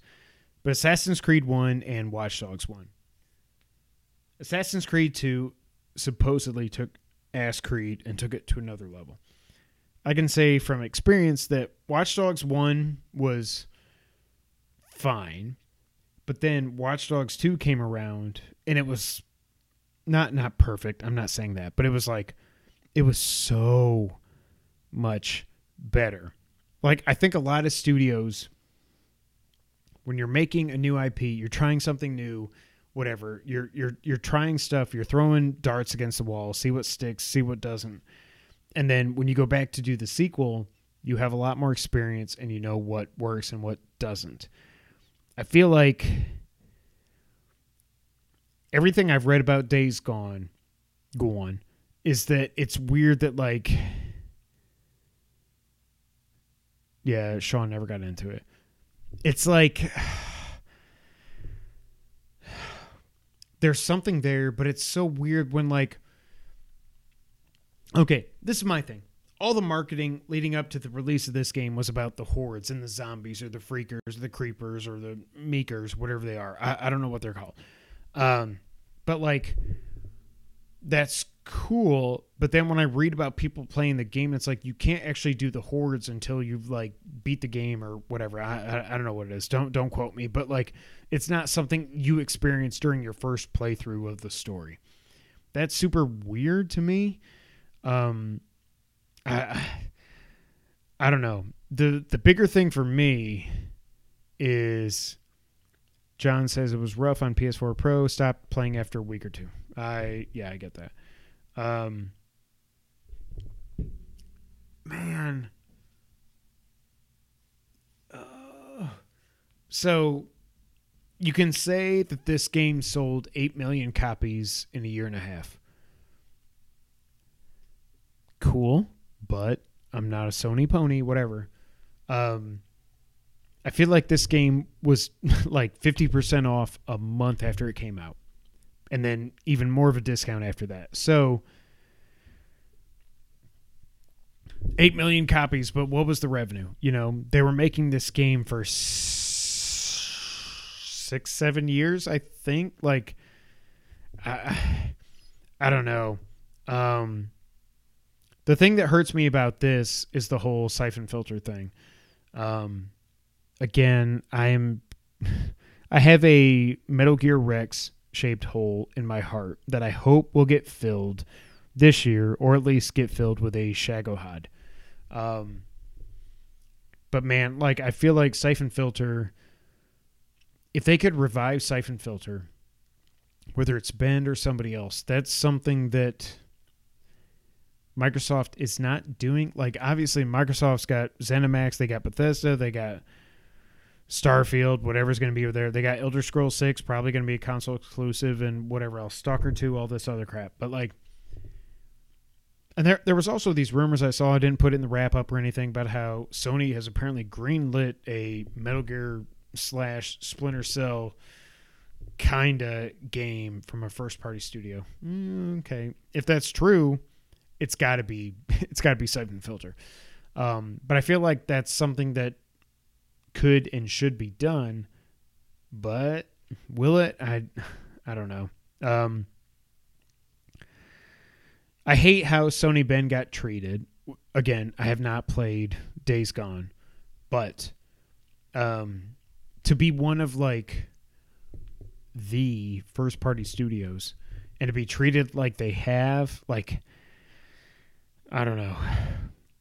but Assassin's Creed One and Watch Dogs One. Assassin's Creed Two supposedly took Ass Creed and took it to another level. I can say from experience that Watch Dogs One was fine but then Watch Dogs 2 came around and it was not not perfect. I'm not saying that, but it was like it was so much better. Like I think a lot of studios when you're making a new IP, you're trying something new, whatever. You're you're you're trying stuff, you're throwing darts against the wall, see what sticks, see what doesn't. And then when you go back to do the sequel, you have a lot more experience and you know what works and what doesn't. I feel like everything I've read about Days Gone, Gone, is that it's weird that like, yeah, Sean never got into it. It's like there's something there, but it's so weird when like, okay, this is my thing all the marketing leading up to the release of this game was about the hordes and the zombies or the freakers, or the creepers or the meekers, whatever they are. I, I don't know what they're called. Um, but like, that's cool. But then when I read about people playing the game, it's like you can't actually do the hordes until you've like beat the game or whatever. I, I, I don't know what it is. Don't don't quote me. But like, it's not something you experience during your first playthrough of the story. That's super weird to me. Um, I, I don't know. the The bigger thing for me is John says it was rough on PS4 Pro. Stop playing after a week or two. I yeah, I get that. Um, man. Uh, so you can say that this game sold 8 million copies in a year and a half. cool, but I'm not a Sony pony, whatever. Um, I feel like this game was like 50% off a month after it came out. And then even more of a discount after that. So 8 million copies, but what was the revenue? You know, they were making this game for six, seven years, I think. Like, I, I don't know. Um, the thing that hurts me about this is the whole siphon filter thing. Um, again, I'm I have a Metal Gear Rex shaped hole in my heart that I hope will get filled this year, or at least get filled with a Shagohod. Um, but man, like I feel like Siphon Filter, if they could revive Siphon Filter, whether it's Bend or somebody else, that's something that Microsoft is not doing. Like obviously, Microsoft's got ZeniMax, they got Bethesda, they got Starfield, whatever's going to be over there. They got Elder Scrolls Six, probably going to be a console exclusive, and whatever else, Stalker Two, all this other crap. But like, and there there was also these rumors I saw. I didn't put it in the wrap up or anything, about how Sony has apparently greenlit a Metal Gear slash Splinter Cell kind of game from a first party studio. Mm, okay, if that's true, it's got to be it's got to be Siphon Filter. Um, but I feel like that's something that could and should be done. But will it? I I don't know. Um, I hate how Sony Bend got treated. Again, I have not played Days Gone, but um, to be one of like the first party studios and to be treated like they have, like I don't know.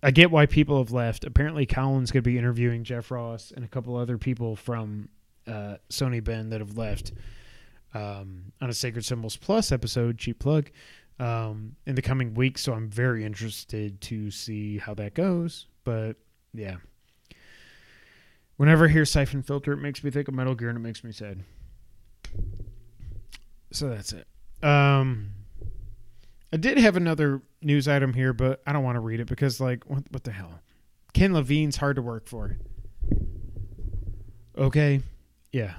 I get why people have left. Apparently, Colin's going to be interviewing Jeff Ross and a couple other people from uh, Sony Bend that have left um, on a Sacred Symbols Plus episode, cheap plug, um, in the coming weeks. So I'm very interested to see how that goes. But yeah. Whenever I hear Siphon Filter, it makes me think of Metal Gear and it makes me sad. So that's it. Um, I did have another news item here, but I don't want to read it because, like, what, what the hell? Ken Levine's hard to work for. Okay. Yeah.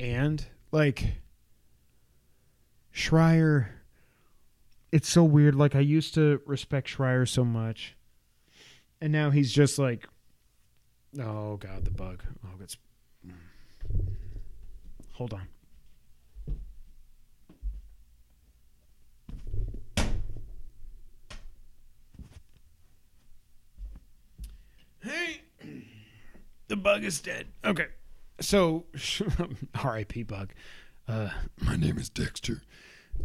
And, like, Schreier, it's so weird. Like, I used to respect Schreier so much. And now he's just like, oh, God, the bug. Oh, it's. Hmm. Hold on. Hey, the bug is dead. Okay, so R.I.P. Bug. Uh, My name is Dexter.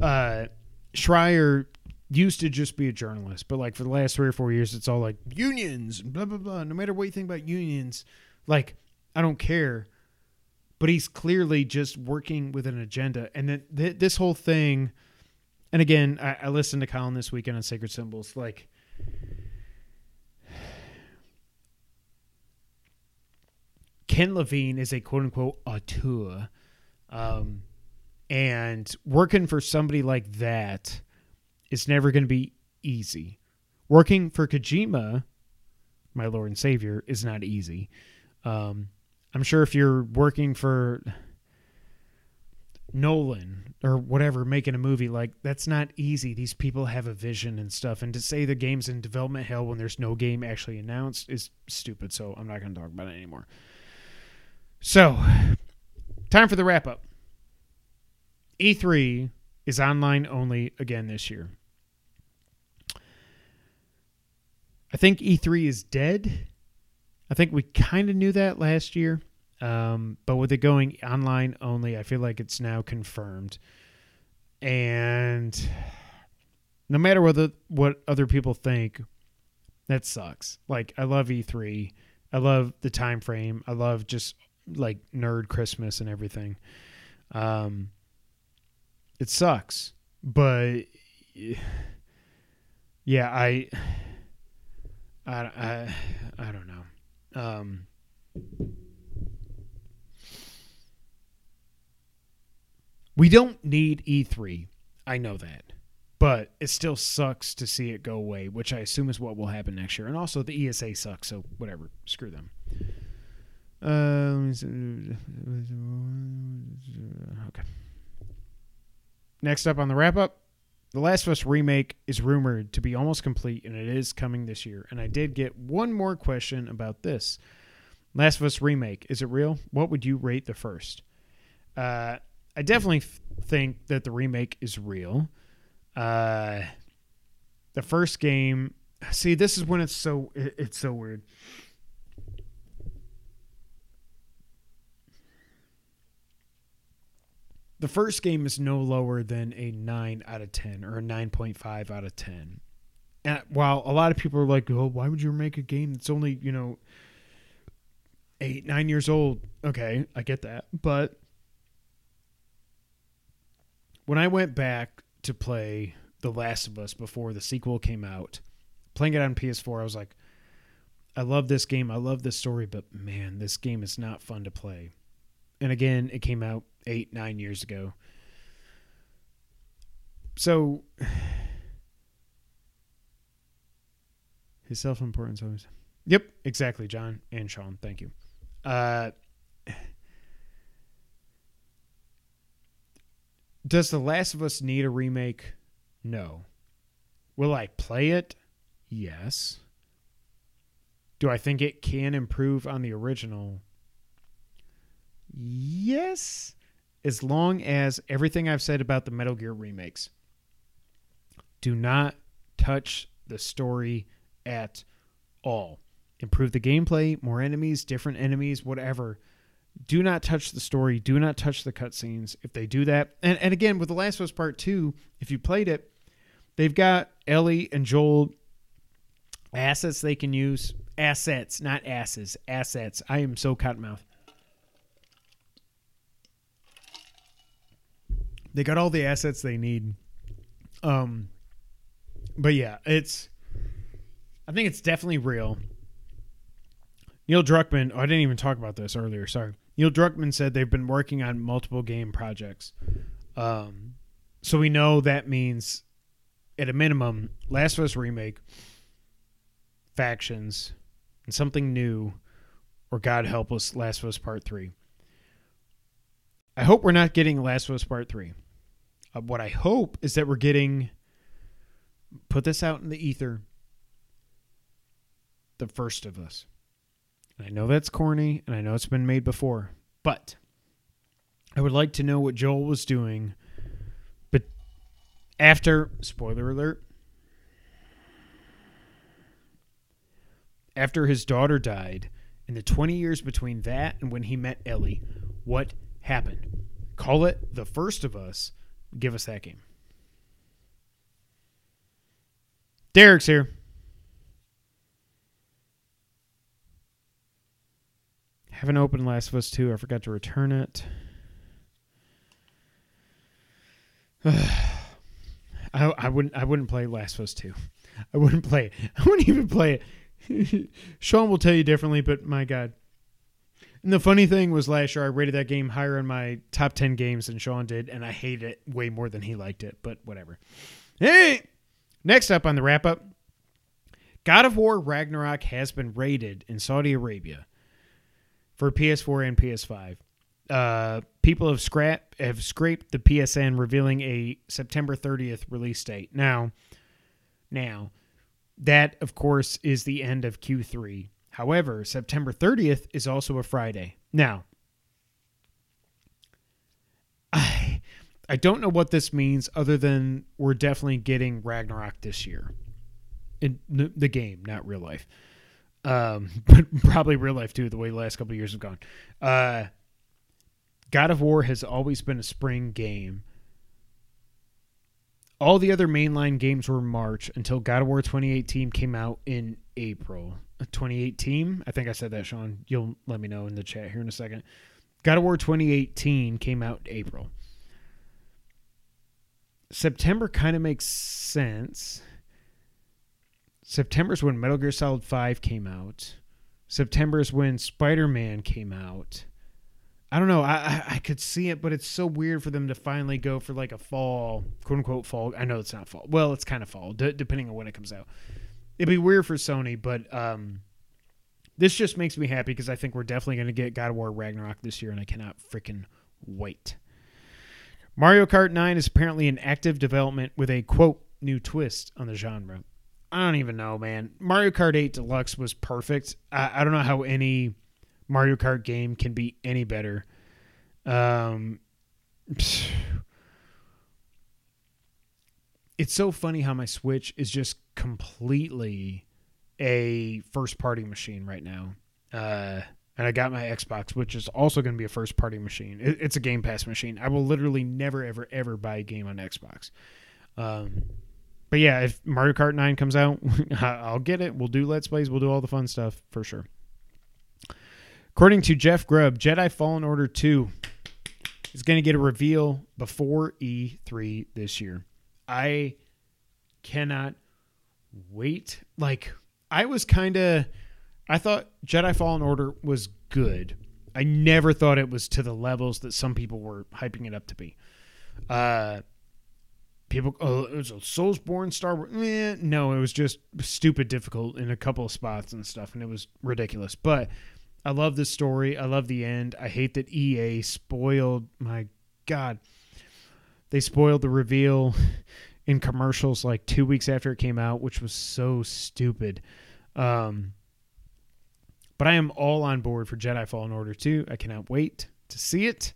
uh, Schreier used to just be a journalist, but like for the last three or four years, it's all like unions, blah blah blah. No matter what you think about unions, like I don't care. But he's clearly just working with an agenda, and then th- this whole thing. And again, I, I listened to Colin this weekend on Sacred Symbols. Like, Ken Levine is a quote unquote auteur. Um, and working for somebody like that is never going to be easy. Working for Kojima, my Lord and Savior, is not easy. Um, I'm sure if you're working for Nolan or whatever, making a movie, like that's not easy. These people have a vision and stuff. And to say the game's in development hell when there's no game actually announced is stupid. So I'm not going to talk about it anymore. So, time for the wrap up. E3 is online only again this year. I think E3 is dead. I think we kind of knew that last year. Um, but with it going online only, I feel like it's now confirmed. And no matter what the, what other people think, that sucks. Like I love E3. I love the time frame. I love just like nerd Christmas and everything. Um, it sucks, but yeah, I, I, I, I don't know. Um, we don't need E3. I know that, but it still sucks to see it go away, which I assume is what will happen next year. And also, the ESA sucks, so whatever, screw them. Uh, okay. Next up on the wrap up, The Last of Us remake is rumored to be almost complete, and it is coming this year. And I did get one more question about this. Last of Us remake is it real? What would you rate the first? Uh, I definitely f- think that the remake is real. Uh, the first game. See, this is when it's so it- it's so weird. The first game is no lower than a nine out of ten or a nine point five out of ten. And while a lot of people are like, "Oh, why would you make a game that's only you know eight nine years old?" Okay, I get that, but when I went back to play The Last of Us before the sequel came out, playing it on PS4, I was like, I love this game. I love this story, but man, this game is not fun to play. And again, it came out eight, nine years ago. So, his self importance always. Yep, exactly, John and Sean. Thank you. Uh, Does The Last of Us need a remake? No. Will I play it? Yes. Do I think it can improve on the original? Yes. As long as everything I've said about the Metal Gear remakes do not touch the story at all. Improve the gameplay, more enemies, different enemies, whatever do not touch the story do not touch the cutscenes if they do that and, and again with the last of us part two if you played it they've got ellie and joel assets they can use assets not asses assets i am so cottonmouth they got all the assets they need um but yeah it's i think it's definitely real Neil Druckmann, oh, I didn't even talk about this earlier, sorry. Neil Druckmann said they've been working on multiple game projects. Um, so we know that means, at a minimum, Last of Us Remake, Factions, and something new, or God help us, Last of Us Part 3. I hope we're not getting Last of Us Part 3. Uh, what I hope is that we're getting, put this out in the ether, The First of Us. I know that's corny, and I know it's been made before, but I would like to know what Joel was doing. But after, spoiler alert, after his daughter died, in the 20 years between that and when he met Ellie, what happened? Call it The First of Us. Give us that game. Derek's here. Haven't opened Last of Us 2. I forgot to return it. I, I wouldn't I wouldn't play Last of Us 2. I wouldn't play it. I wouldn't even play it. Sean will tell you differently, but my God. And the funny thing was last year I rated that game higher in my top 10 games than Sean did, and I hated it way more than he liked it, but whatever. Hey! Next up on the wrap up God of War Ragnarok has been rated in Saudi Arabia for PS4 and PS5. Uh, people have scrap have scraped the PSN, revealing a September 30th release date. Now, now, that of course is the end of Q3. However, September 30th is also a Friday. Now, I I don't know what this means other than we're definitely getting Ragnarok this year. In the, game, not real life um, but probably real life too. The way the last couple years have gone. Uh, God of War has always been a spring game. All the other mainline games were March until God of War 2018 came out in April. 2018, I think I said that, Sean. You'll let me know in the chat here in a second. God of War 2018 came out in April. September kind of makes sense. September is when Metal Gear Solid 5 came out. September is when Spider Man came out. I don't know. I, I could see it, but it's so weird for them to finally go for like a fall, quote unquote fall. I know it's not fall. Well, it's kind of fall, d- depending on when it comes out. It'd be weird for Sony, but um, this just makes me happy because I think we're definitely going to get God of War Ragnarok this year, and I cannot freaking wait. Mario Kart 9 is apparently in active development with a quote new twist on the genre. I don't even know, man. Mario Kart 8 Deluxe was perfect. I, I don't know how any Mario Kart game can be any better. Um, it's so funny how my Switch is just completely a first party machine right now. Uh, and I got my Xbox, which is also going to be a first party machine. It, it's a Game Pass machine. I will literally never, ever, ever buy a game on Xbox. Um, but yeah, if Mario Kart 9 comes out, I'll get it. We'll do Let's Plays. We'll do all the fun stuff for sure. According to Jeff Grubb, Jedi Fallen Order 2 is going to get a reveal before E3 this year. I cannot wait. Like, I was kind of. I thought Jedi Fallen Order was good. I never thought it was to the levels that some people were hyping it up to be. Uh, people, oh, it was a Soulsborne Star Wars. Eh, no, it was just stupid difficult in a couple of spots and stuff, and it was ridiculous. But I love the story. I love the end. I hate that EA spoiled. My God, they spoiled the reveal in commercials like two weeks after it came out, which was so stupid. Um, but I am all on board for Jedi Fallen Order 2. I cannot wait to see it.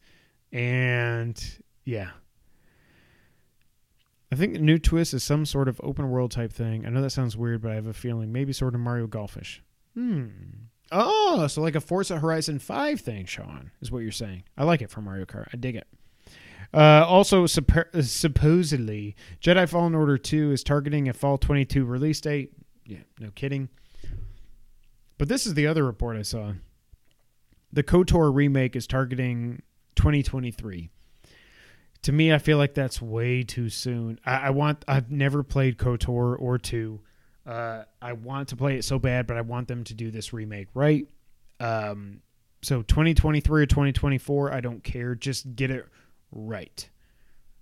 And yeah. I think the new twist is some sort of open world type thing. I know that sounds weird, but I have a feeling maybe sort of Mario Golfish. Hmm. Oh, so like a Forza Horizon 5 thing, Sean, is what you're saying. I like it for Mario Kart. I dig it. Uh, also, supp- supposedly, Jedi Fallen Order 2 is targeting a fall 22 release date. Yeah, no kidding. But this is the other report I saw. The KOTOR remake is targeting 2023. To me, I feel like that's way too soon. I, I want. I've never played KOTOR or two. Uh, I want to play it so bad, but I want them to do this remake right. Um, so 2023 or 2024, I don't care. Just get it right.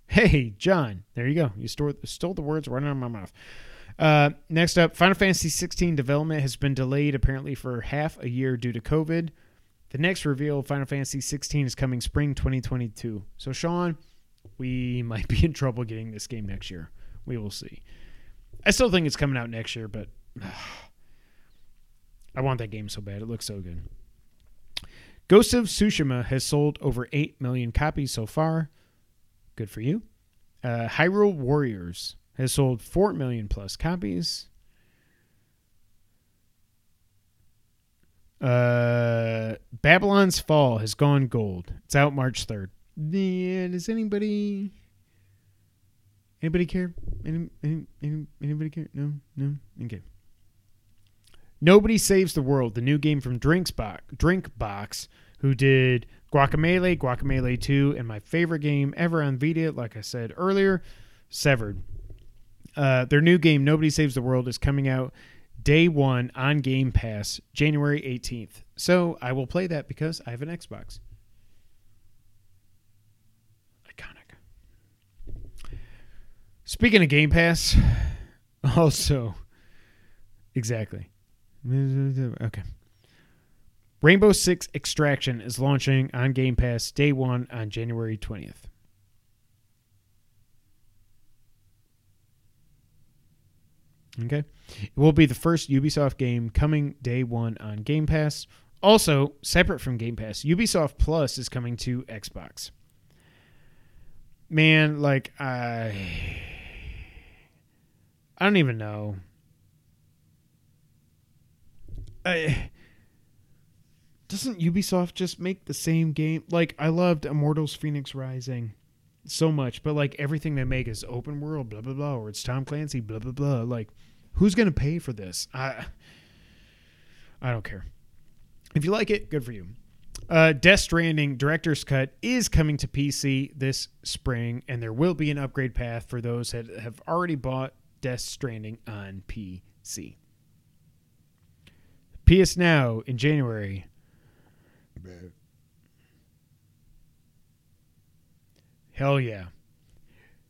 Hey, John, there you go. You stole, stole the words right out of my mouth. Uh, next up, Final Fantasy 16 development has been delayed apparently for half a year due to COVID. The next reveal of Final Fantasy 16 is coming spring 2022. So, Sean, we might be in trouble getting this game next year. We will see. I still think it's coming out next year, but uh, I want that game so bad. It looks so good. Ghost of Tsushima has sold over 8 million copies so far. Good for you. Uh, Hyrule Warriors has sold 4 million plus copies. Uh, Babylon's Fall has gone gold. It's out March 3rd. Yeah, does anybody anybody care? Any, any, any, anybody care? No, no. Okay. Nobody Saves the World, the new game from Drinkbox, Drinkbox, who did Guacamelee, Guacamelee 2, and my favorite game ever on Vita, like I said earlier, Severed. Uh, their new game, Nobody Saves the World, is coming out day one on Game Pass, January 18th. So I will play that because I have an Xbox. Speaking of Game Pass, also, exactly. Okay. Rainbow Six Extraction is launching on Game Pass day one on January 20th. Okay. It will be the first Ubisoft game coming day one on Game Pass. Also, separate from Game Pass, Ubisoft Plus is coming to Xbox. Man, like I I don't even know. I doesn't Ubisoft just make the same game? Like I loved Immortals Fenyx Rising so much, but like everything they make is open world, blah blah blah, or it's Tom Clancy, blah blah blah. Like, who's gonna pay for this? I I don't care. If you like it, good for you. Uh, Death Stranding Director's Cut is coming to PC this spring, and there will be an upgrade path for those that have already bought Death Stranding on PC. PS Now in January Hell yeah.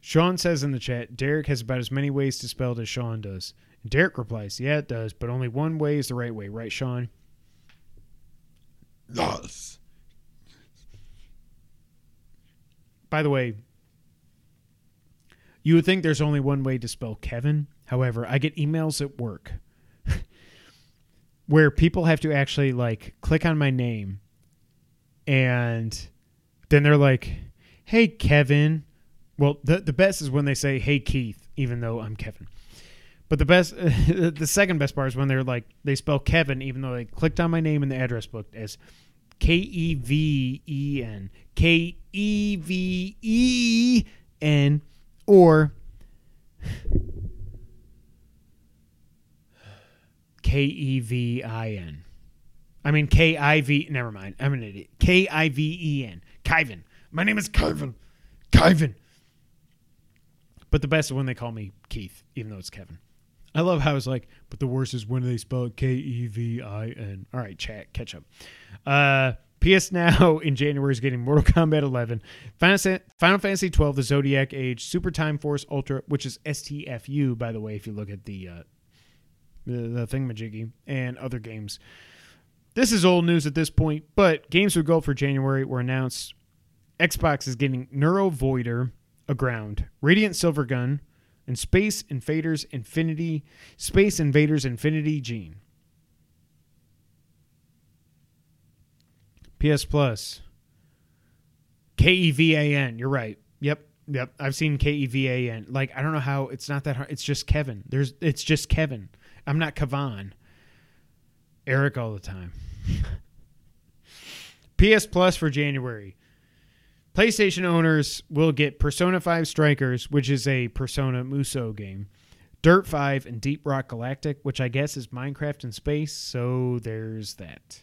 Sean says in the chat, Derek has about as many ways to spell it as Sean does. And Derek replies, Yeah, it does, but only one way is the right way, right, Sean? Yes. By the way, you would think there's only one way to spell Kevin. However, I get emails at work where people have to actually like click on my name and then they're like, "Hey Kevin." Well, the the best is when they say, "Hey Keith," even though I'm Kevin. But the best, the second best part is when they're like they spell Kevin, even though they clicked on my name in the address book as K E V E N, K E V E N, or K E V I N. I mean K I V. Never mind. I'm an idiot. K I V E N. Kyvan. My name is Kyvan. Kyvan. But the best is when they call me Keith, even though it's Kevin. I love how it's like, but the worst is when they spell it K E V I N. All right, chat, catch up. Uh, PS Now in January is getting Mortal Kombat 11, Final, Fantasy 12, The Zodiac Age, Super Time Force Ultra, which is STFU, by the way, if you look at the uh, the, the thingamajiggy, and other games. This is old news at this point, but games with gold for January were announced. Xbox is getting NeuroVoider, Aground, Radiant Silvergun, and Space Invaders Infinity, Space Invaders Infinity Gene. PS Plus. K E V A N. You're right. Yep. Yep. I've seen K E V A N. Like I don't know how it's not that hard. It's just Kevin. There's it's just Kevin. I'm not Kavan. Eric all the time. PS Plus for January. PlayStation owners will get Persona 5 Strikers, which is a Persona Musou game, Dirt 5, and Deep Rock Galactic, which I guess is Minecraft in space. So there's that.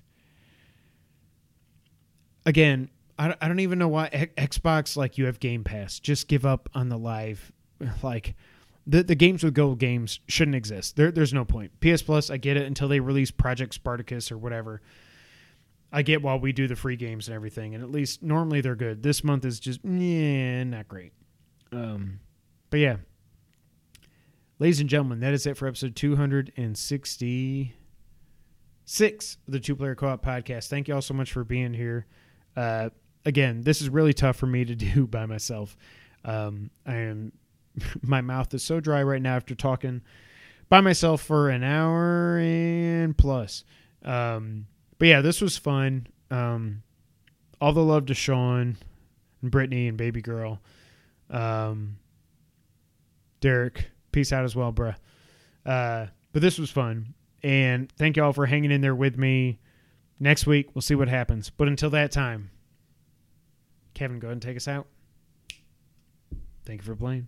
Again, I I don't even know why Xbox, like, you have Game Pass. Just give up on the live. Like, the, the games with gold games shouldn't exist. There, there's no point. PS Plus, I get it until they release Project Spartacus or whatever. I get while we do the free games and everything, and at least normally they're good. This month is just yeah, not great. Um, but yeah, ladies and gentlemen, that is it for episode 266 of the Two Player Co-op Podcast. Thank you all so much for being here. Uh, again, this is really tough for me to do by myself. Um, I am my mouth is so dry right now after talking by myself for an hour and plus. Um, but yeah, this was fun. Um, all the love to Sean and Brittany and baby girl. Um, Derek, peace out as well, bruh. Uh, but this was fun. And thank y'all for hanging in there with me. Next week, we'll see what happens. But until that time, Kevin, go ahead and take us out. Thank you for playing.